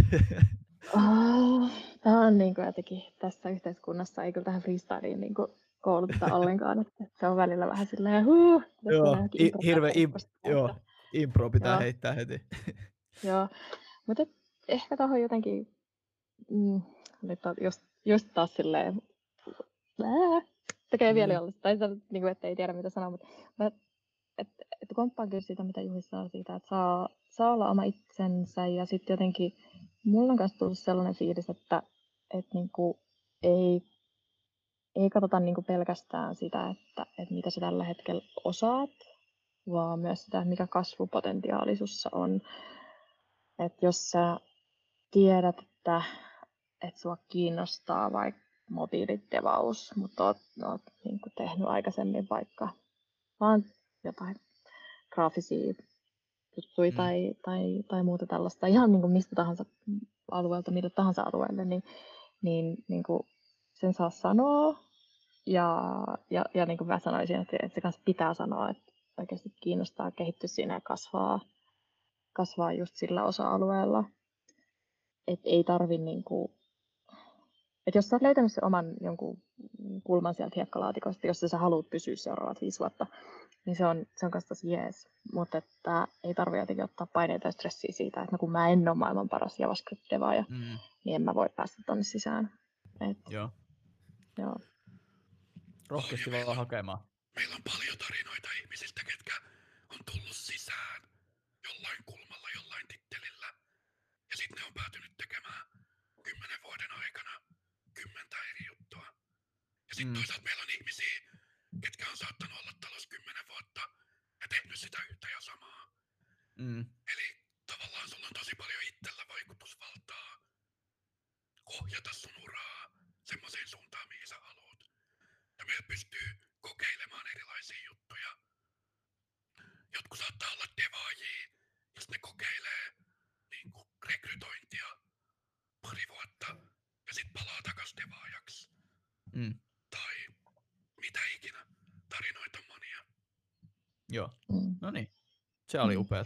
Oh, tämä on niin kuin jotenkin tässä yhteiskunnassa, ei kyllä tähän freestyliin niin kuin kouluteta ollenkaan, että se on välillä vähän silleen huu. Joo, hirveä imp- joo, impro pitää joo. heittää heti. joo, mutta ehkä tuohon jotenkin, mm, nyt on just, just taas silleen, ää, tekee mm. vielä jollaista, tai niin kuin, että ei tiedä mitä sanoa, mutta että et, et komppaan kyllä sitä, mitä Juhi saa siitä, että saa, saa olla oma itsensä ja sitten jotenkin mulla on myös tullut sellainen fiilis, että, että niin kuin ei, ei katsota niin kuin pelkästään sitä, että, että mitä sä tällä hetkellä osaat, vaan myös sitä, mikä kasvupotentiaali sussa on. Että jos sä tiedät, että, että sua kiinnostaa vaikka mobiilitevaus, mutta oot, oot niin kuin tehnyt aikaisemmin vaikka vaan jotain graafisia juttuja mm. tai, tai, tai muuta tällaista, ihan niin kuin mistä tahansa alueelta, millä tahansa alueelle, niin, niin, niin kuin sen saa sanoa. Ja, ja, ja niin kuin mä sanoisin, että, että se kanssa pitää sanoa, että oikeasti kiinnostaa kehittyä siinä ja kasvaa, kasvaa just sillä osa-alueella. Että ei tarvi niin kuin, että jos sä oot löytänyt sen oman jonkun kulman sieltä hiekkalaatikosta, jos sä haluat pysyä seuraavat viisi vuotta, niin se on, se on kanssa tosi jees. Mutta että ei tarvitse jotenkin ottaa paineita ja stressiä siitä, että no kun mä en ole maailman paras JavaScript-devaaja, mm. niin en mä voi päästä tonne sisään. Et, joo. joo. Rohkeasti vaan hakemaan. Meillä on paljon tarinoita ihmisistä, ketkä on tullut sisään jollain kulmalla, jollain tittelillä. Ja sitten ne on päätynyt tekemään kymmenen vuoden aikana kymmentä eri juttua. Ja sitten mm. toisaalta meillä on ihmisiä, ketkä on saattanut olla talous kymmenen vuotta ja tehnyt sitä yhtä ja samaa. Mm. Eli tavallaan sulla on tosi paljon itsellä vaikutusvaltaa ohjata sun uraa semmoiseen suuntaan, mihin sä haluat. Ja meillä pystyy kokeilemaan erilaisia juttuja. Jotkut saattaa olla devaajia, jos ne kokeilee niin kuin rekrytointia pari vuotta ja sitten palaa takas devaajaksi. Mm. Tai mitä ikinä. Tarinoita on monia. Joo, mm. no niin. Se oli mm. upea.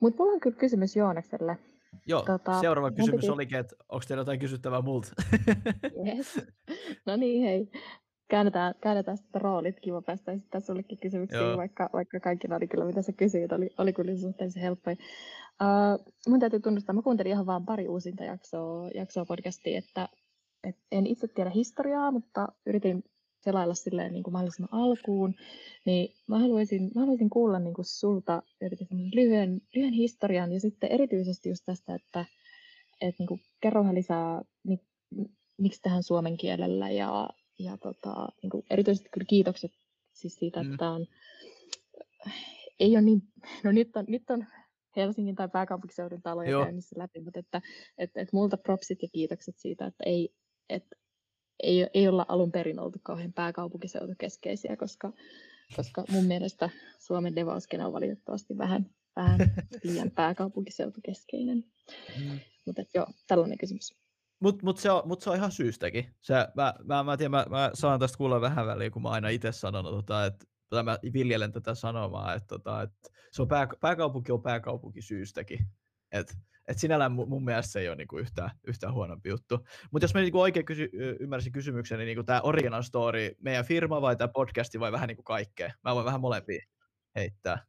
Mutta mulla on kyllä kysymys Joonakselle. Joo, tota, seuraava kysymys piti... olikin, että onko teillä jotain kysyttävää multa? yes. No niin, hei. Käännetään, käännetään sitten roolit. Kiva päästä esittää sullekin kysymyksiä, Joo. vaikka, vaikka kaikki oli kyllä, mitä sä kysyit, oli, oli kyllä suhteellisen helppoja. Uh, mun täytyy tunnustaa, mä kuuntelin ihan vaan pari uusinta jaksoa, jaksoa podcastia, että et en itse tiedä historiaa, mutta yritin selailla silleen niin kuin mahdollisimman alkuun, niin mä haluaisin, mä haluaisin kuulla niin kuin sulta lyhyen, lyhyen historian ja sitten erityisesti just tästä, että, että niin kuin kerro vähän lisää, mi, miksi tähän suomen kielellä ja, ja tota, niin kuin erityisesti kyllä kiitokset siis siitä, mm. että on, ei ole niin, no nyt on, nyt on Helsingin tai pääkaupunkiseudun taloja Joo. käynnissä läpi, mutta että, että, että multa propsit ja kiitokset siitä, että ei, että ei, ei olla alun perin oltu kauhean pääkaupunkiseutukeskeisiä, koska, koska mun mielestä Suomen devauskena on valitettavasti vähän, vähän liian pääkaupunkiseutukeskeinen. Mm. Mutta joo, tällainen kysymys. Mutta mut se, on, mut se on ihan syystäkin. Se, mä, mä, mä, tiedän, mä, mä saan tästä kuulla vähän väliin, kun mä aina itse sanonut, tota, että tai mä viljelen tätä sanomaa, että, tota, että se on pää, pääkaupunki on pääkaupunki syystäkin. Että et sinällään mun, mielestä se ei ole niinku yhtään, yhtään huonompi juttu. Mutta jos mä niinku oikein kysy, ymmärsin kysymyksen, niin niinku tämä Original Story, meidän firma vai tämä podcasti vai vähän niinku kaikkea? Mä voin vähän molempia heittää.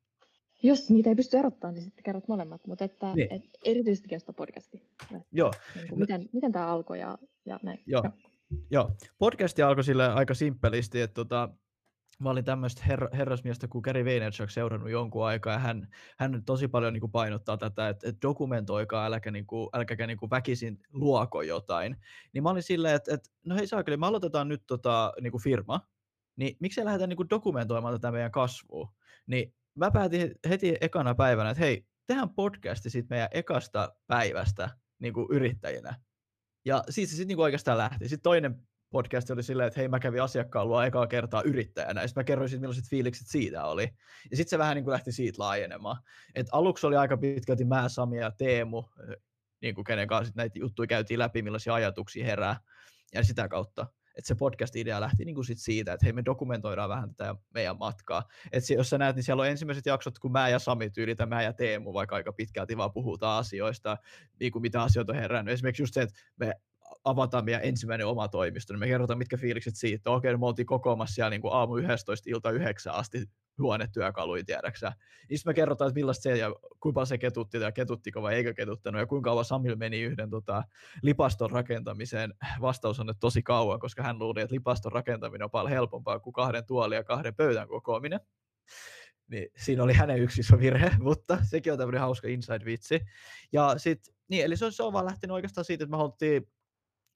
Jos niitä ei pysty erottamaan, niin sitten kerrot molemmat, mutta että, niin. et erityisesti kestä podcasti. Joo. Niin kuin miten, miten tämä alkoi ja, ja näin. Joo. Joo. Podcasti alkoi sille aika simppelisti, että tota, mä olin tämmöistä her- herrasmiestä kuin Gary Vaynerchuk seurannut jonkun aikaa, ja hän, hän tosi paljon niin kuin painottaa tätä, että, että dokumentoikaa, älkä, niin kuin, älkäkä niin kuin väkisin luoko jotain. Niin mä olin silleen, että, että no hei saakeli, me aloitetaan nyt tota, niin kuin firma, niin miksei lähdetä niin kuin dokumentoimaan tätä meidän kasvua. Niin mä päätin heti ekana päivänä, että hei, tehdään podcasti siitä meidän ekasta päivästä niin kuin yrittäjinä. Ja siitä se sitten niin oikeastaan lähti. Sitten toinen podcast oli silleen, että hei mä kävin asiakkaan luo ekaa kertaa yrittäjänä, ja mä kerroin siitä, millaiset fiilikset siitä oli. Ja sitten se vähän niin kuin lähti siitä laajenemaan. Et aluksi oli aika pitkälti mä, Sami ja Teemu, niin kuin kenen kanssa näitä juttuja käytiin läpi, millaisia ajatuksia herää, ja sitä kautta. että se podcast-idea lähti niin kuin sit siitä, että hei me dokumentoidaan vähän tätä meidän matkaa. Että jos sä näet, niin siellä on ensimmäiset jaksot, kun mä ja Sami tyylitä, mä ja Teemu vaikka aika pitkälti vaan puhutaan asioista, niin kuin mitä asioita on herännyt. Esimerkiksi just se, että me avataan meidän ensimmäinen oma toimisto, niin me kerrotaan, mitkä fiilikset siitä. Okei, me oltiin kokoamassa siellä niin kuin aamu 11 ilta 9 asti huonetyökaluja, tiedäksä. Niin me kerrotaan, että millaista se ja kuinka se ketutti ja ketuttiko vai eikö ketuttanut ja kuinka kauan Samil meni yhden tota, lipaston rakentamiseen. Vastaus on, että tosi kauan, koska hän luuli, että lipaston rakentaminen on paljon helpompaa kuin kahden tuolin ja kahden pöydän kokoaminen. Niin siinä oli hänen yksi iso virhe, mutta sekin on tämmöinen hauska inside-vitsi. Ja sit, niin, eli se on, se on vaan lähtenyt oikeastaan siitä, että me haluttiin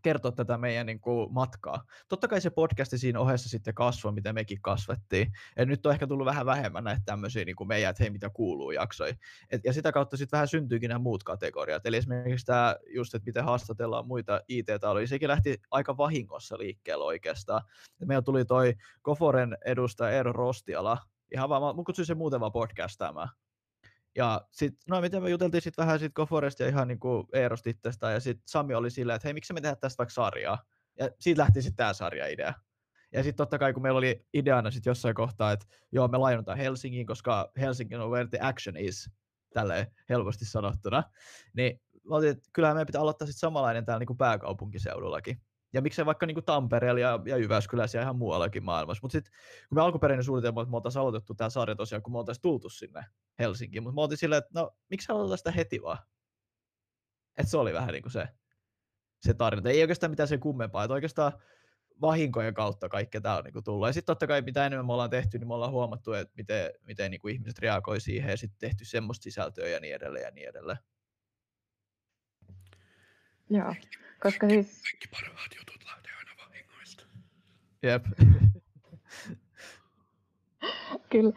kertoa tätä meidän niin kuin, matkaa. Totta kai se podcasti siinä ohessa sitten kasvoi, mitä mekin kasvettiin. Et nyt on ehkä tullut vähän vähemmän näitä tämmöisiä niin kuin meidän, että hei mitä kuuluu jaksoi. Et, ja sitä kautta sitten vähän syntyykin nämä muut kategoriat. Eli esimerkiksi tämä just, että miten haastatellaan muita IT-taloja, sekin lähti aika vahingossa liikkeelle oikeastaan. Et meillä tuli toi Koforen edustaja Eero Rostiala, ihan vaan, mä kutsuin sen muuten vaan podcastaamaan. Ja sitten, no miten me juteltiin sitten vähän siitä Goforesta ja ihan niin kuin Eerosta itsestään, ja sitten Sami oli silleen, että hei, miksi me tehdään tästä vaikka sarjaa? Ja siitä lähti sitten tämä sarja-idea. Ja sitten totta kai, kun meillä oli ideana sitten jossain kohtaa, että joo, me laajennutaan Helsingiin, koska Helsinki on where the action is, tälleen helposti sanottuna, niin mä otin, että kyllähän meidän pitää aloittaa sitten samanlainen täällä niin kuin pääkaupunkiseudullakin ja miksei vaikka niin Tampereella ja, ja Jyväskylässä ja ihan muuallakin maailmassa. Mutta sitten kun me alkuperäinen suunnitelma, että me oltaisiin aloitettu tämä sarja tosiaan, kun me oltaisiin tultu sinne Helsinkiin, mutta me oltiin silleen, että no miksi aloitetaan sitä heti vaan? Että se oli vähän niin kuin se, se tarina. Ei oikeastaan mitään sen kummempaa, että oikeastaan vahinkojen kautta kaikkea tämä on niin kuin tullut. Ja sitten totta kai mitä enemmän me ollaan tehty, niin me ollaan huomattu, että miten, miten niin kuin ihmiset reagoi siihen ja sitten tehty semmoista sisältöä ja niin edelleen ja niin edelleen. Joo, koska siis... Kaikki parhaat jutut lähtee aina vahingoista. Jep. Kyllä.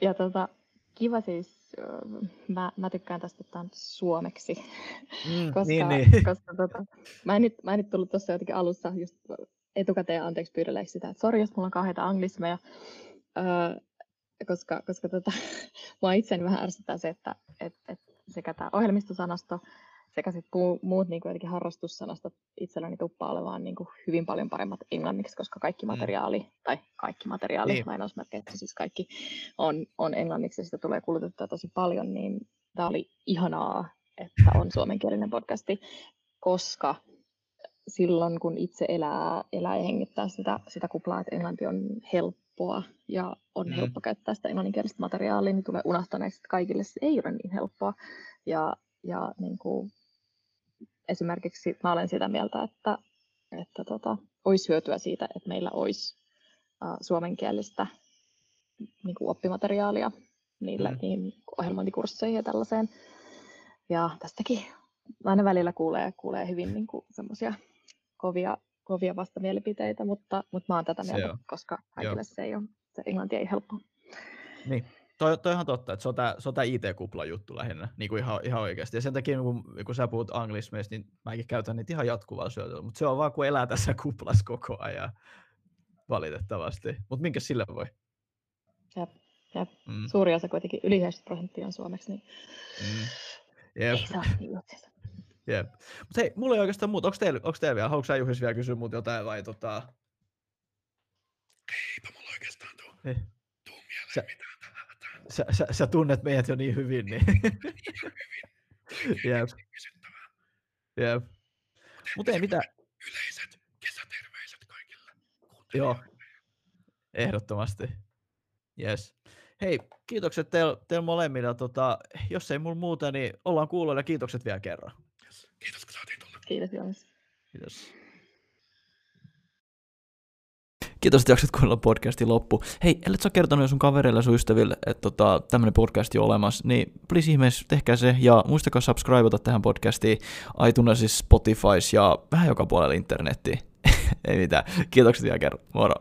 Ja tota, kiva siis, mä, mä tykkään tästä, että on suomeksi. Mm, koska, niin, niin. koska tota, mä, en nyt, mä en nyt tullut tuossa jotenkin alussa just etukäteen anteeksi pyydellä sitä, että sori, jos mulla on kauheita anglismeja. Öö, koska, koska tota, mua itseäni vähän ärsyttää se, että et, et sekä tämä ohjelmistosanasto sekä sit muut niin kuin harrastussanasta itselläni tuppaa olemaan niin kuin hyvin paljon paremmat englanniksi, koska kaikki mm. materiaali, mm. tai kaikki materiaali, niin. lainausmerkeissä siis kaikki on, on englanniksi ja sitä tulee kulutettua tosi paljon, niin tämä oli ihanaa, että on suomenkielinen podcasti, koska silloin kun itse elää, elää ja hengittää sitä, sitä kuplaa, että englanti on helppoa ja on mm. helppo käyttää sitä englanninkielistä materiaalia, niin tulee unohtaneeksi, että kaikille se ei ole niin helppoa. Ja, ja niin kuin esimerkiksi mä olen sitä mieltä, että, että tota, olisi hyötyä siitä, että meillä olisi uh, suomenkielistä niin kuin oppimateriaalia niille mm. niin ohjelmointikursseihin ja tällaiseen. Ja tästäkin aina välillä kuulee, kuulee hyvin niin semmoisia kovia, kovia vastamielipiteitä, mutta, mutta mä oon tätä mieltä, koska kaikille se ei ole, se englanti ei helppo. Niin, toi, toi ihan totta, että se on tämä, se on tämä IT-kupla juttu lähinnä, niin kuin ihan, ihan oikeasti. Ja sen takia, kun, kun sä puhut anglismeista, niin mäkin käytän niitä ihan jatkuvaa syötöllä. Mutta se on vaan, kun elää tässä kuplassa koko ajan, valitettavasti. Mutta minkä sille voi? Jep, jep. Mm. Suuri osa kuitenkin, yli 90 prosenttia on suomeksi, niin mm. Jep. ei saa niin Jep. Mutta hei, mulla ei oikeastaan muuta. Onko teillä, onko teillä vielä, haluatko sä Juhis vielä kysyä muuta jotain vai tota... Eipä mulla oikeastaan tuu, eh. tuu mieleen sä, mitään sä, sä, sä tunnet meidät jo niin hyvin. Niin. Jep. Jep. Mutta ei mitään. Yleiset kesäterveiset kaikille. Joo, ehdottomasti. Yes. Hei, kiitokset teille teil molemmille. Tota, jos ei mulla muuta, niin ollaan kuuloilla. Kiitokset vielä kerran. Yes. Kiitos, kun saatiin tulla. Kiitos, Joonas. Kiitos. Kiitos, että jaksat kuunnella podcastin loppu. Hei, ellet sä kertonut sun kavereille ja sun ystäville, että tota, tämmönen podcast on olemassa, niin please ihmeessä tehkää se, ja muistakaa subscribeata tähän podcastiin iTunesissa, Spotifys ja vähän joka puolella internettiin. Ei mitään. Kiitokset vielä kerran. Moro.